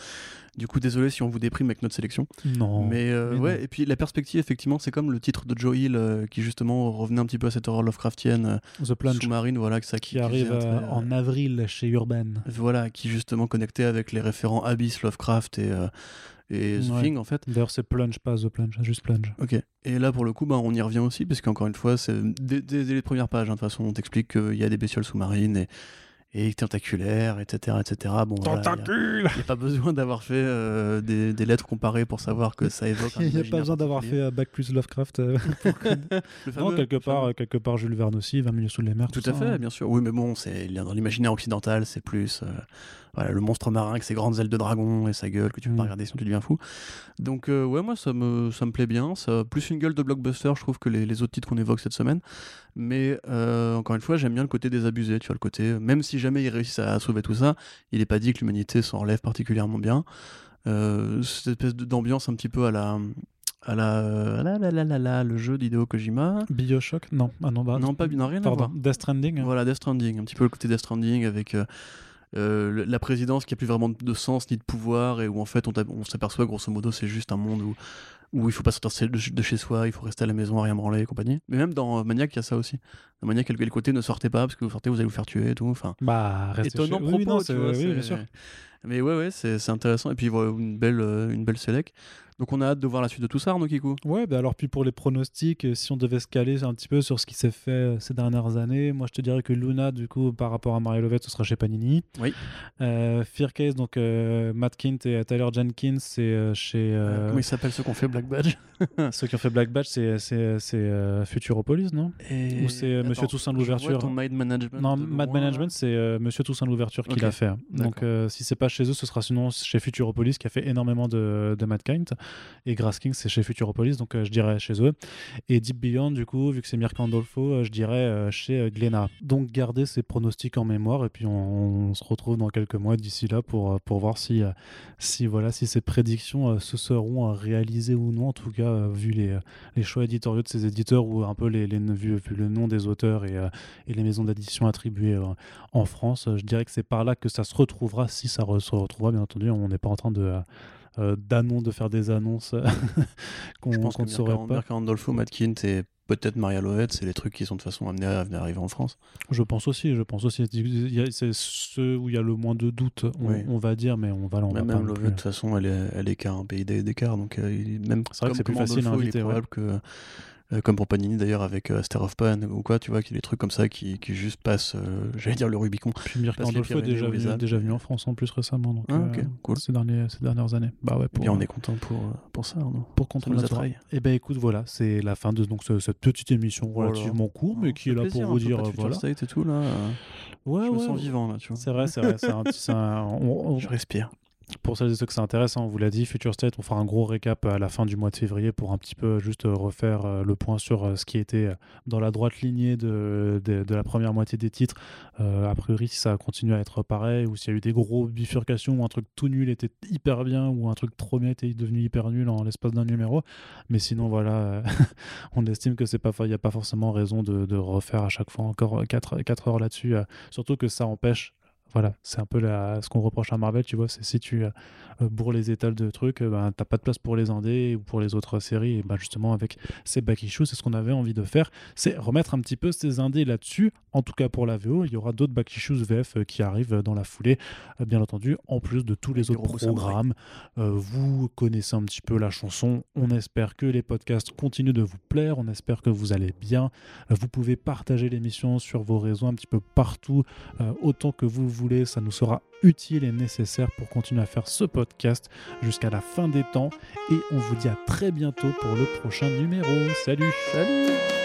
Du coup, désolé si on vous déprime avec notre sélection. Non. mais euh, mais ouais, non. et puis la perspective, effectivement, c'est comme le titre de Joe Hill euh, qui justement revenait un petit peu à cette horreur Lovecraftienne sous-marine, voilà, que ça qui arrive en avril chez Urban. Voilà, qui justement connectait avec les référents Abyss, Lovecraft et, et The Ouais. Thing en fait. D'ailleurs, c'est Plunge, pas The Plunge, juste Plunge. Ok. Et là, pour le coup, bah, on y revient aussi, parce qu'encore une fois, c'est dès, dès- dès les premières pages, hein, de toute façon, on t'explique qu'il y a des bestioles sous-marines et, et tentaculaires, etc. etc. Bon, voilà, il n'y a, pas besoin d'avoir fait euh, des, des lettres comparées pour savoir que ça évoque un Il n'y a pas besoin d'avoir fait euh, Bac plus Lovecraft. euh, non, quelque part, euh, quelque part Jules Verne aussi, 20 milieux sous les mers. Tout tout à ça, fait, hein. bien sûr. Oui, mais bon, c'est dans l'imaginaire occidental, c'est plus euh, voilà, le monstre marin avec ses grandes ailes de dragon et sa gueule que tu peux pas Mm. regarder sinon tu deviens fou. Donc euh, ouais, moi ça me, ça me plaît bien. Ça plus une gueule de blockbuster, je trouve, que les, les autres titres qu'on évoque cette semaine. Mais euh, encore une fois, j'aime bien le côté désabusé. Tu vois, le côté, même si jamais ils réussissent à sauver tout ça, il n'est pas dit que l'humanité s'en relève particulièrement bien. Euh, cette espèce d'ambiance un petit peu à la... À la, à la, la, la, la, la, le jeu d'Hideo Kojima. Bioshock Non, ah non, bah, Non, pas non, rien Pardon. Death Stranding. hein. Voilà, Death Stranding, un petit peu le côté Death Stranding avec euh, euh, la présidence qui a plus vraiment de sens ni de pouvoir et où en fait on, s'aperçoit grosso modo c'est juste un monde où, où il faut pas sortir de, chez soi, il faut rester à la maison à rien branler et compagnie. Mais même dans euh, Maniac, il y a ça aussi. Dans Maniac, il y a le côté ne sortez pas parce que vous sortez, vous allez vous faire tuer et tout. Enfin, Bah, étonnant chez- propos, oui, non, tu c'est- vois, oui, c'est- bien sûr. Mais ouais, ouais, c'est intéressant. Et puis voilà, une belle, euh, une belle sélec. Donc on a hâte de voir la suite de tout ça, Arnaud Kikou. Ouais, bah alors puis pour les pronostics, euh, si on devait se caler un petit peu sur ce qui s'est fait euh, ces dernières années, moi je te dirais que Luna, du coup, par rapport à Mario Lovett, ce sera chez Panini. Oui. Euh, Fear Case, donc euh, Matt Kint et Tyler Jenkins, c'est euh, chez. Comment il s'appelle ceux qu'on fait Black Badge. Ceux qui ont fait Black Badge, c'est Futuropolis, non Et... Ou c'est Monsieur Toussaint l'ouverture ton Mind Management. Non, Mad loin, Management, c'est Monsieur Toussaint l'ouverture qui l'a fait. Donc, si c'est pas chez eux, ce sera sinon chez Futuropolis qui a fait énormément de, de Madkind. Et Grass King, c'est chez Futuropolis, donc euh, je dirais chez eux. Et Deep Beyond, du coup, vu que c'est Mirka Andolfo, euh, je dirais euh, chez Glénat. Donc, gardez ces pronostics en mémoire et puis on, se retrouve dans quelques mois d'ici là pour, pour voir si, si, voilà, si ces prédictions se seront réalisées ou non. En tout cas, vu les, les choix éditoriaux de ces éditeurs ou un peu les, les, vu, vu le nom des auteurs et, et les maisons d'édition attribuées en France. Je dirais que c'est par là que ça se retrouvera, si ça se retrouvera, bien entendu. On n'est pas en train de, euh, euh, d'annonce- de faire des annonces qu'on Je pense qu'on que ne saurait pas. Mirka Andolfo, Matt Kint et peut-être Maria Lovett, c'est les trucs qui sont de façon amenés à venir arriver en France. Je pense aussi, je pense aussi. C'est ceux où il y a le moins de doutes, on, Oui. on va dire, mais on va, va Même, même Lovett, de toute façon, elle est, elle est qu'à un pays d'é- d'écart. Donc, euh, même C'est vrai que c'est plus facile à inviter, Il est ouais. probable que, euh, comme pour Panini d'ailleurs, avec euh, Aster of Pan ou quoi, tu vois, a des trucs comme ça qui, qui juste passent, euh, j'allais dire le Rubicon. Puis Mirka Andolfo est déjà venu, déjà venu en France en plus récemment. Donc, Ah, cool. ces, derniers, ces dernières années. Bah ouais, pour, Bien, on est content pour, pour ça, non pour contre Ça nous attraille. Eh ben écoute, voilà, c'est la fin de donc, ce- cette petite émission Voilà. relativement courte, mais qui est là pour vous dire voilà. State et tout, là. Ouais, je me sens ouais. vivant, là, tu vois. C'est vrai, c'est vrai. c'est un petit- un- on- on- Je respire. Pour celles et ceux que c'est intéressant, on vous l'a dit, Future State, on fera un gros récap à la fin du mois de février pour un petit peu juste euh, refaire euh, le point sur euh, ce qui était dans la droite lignée de, la première moitié des titres. A priori, si ça continue à être pareil, ou s'il y a eu des gros bifurcations, ou un truc tout nul était hyper bien, ou un truc trop bien était devenu hyper nul en l'espace d'un numéro. Mais sinon, voilà, on estime que c'est pas, n'y a pas forcément raison de, refaire à chaque fois encore 4, heures là-dessus. surtout que ça empêche voilà, c'est un peu la, ce qu'on reproche à Marvel, tu vois, c'est si tu euh, bourres les étals de trucs, euh, ben, t'as pas de place pour les indés ou pour les autres séries. Et ben, justement, avec ces back issues, c'est ce qu'on avait envie de faire, c'est remettre un petit peu ces indés là-dessus. En tout cas pour la VO, il y aura d'autres back issues VF euh, qui arrivent dans la foulée, euh, bien entendu, en plus de tous les autres programmes. Vous connaissez un petit peu la chanson. On espère que les podcasts continuent de vous plaire. On espère que vous allez bien. Vous pouvez partager l'émission sur vos réseaux un petit peu partout, euh, autant que vous voulez. Ça nous sera utile et nécessaire pour continuer à faire ce podcast jusqu'à la fin des temps. Et on vous dit à très bientôt pour le prochain numéro. Salut Salut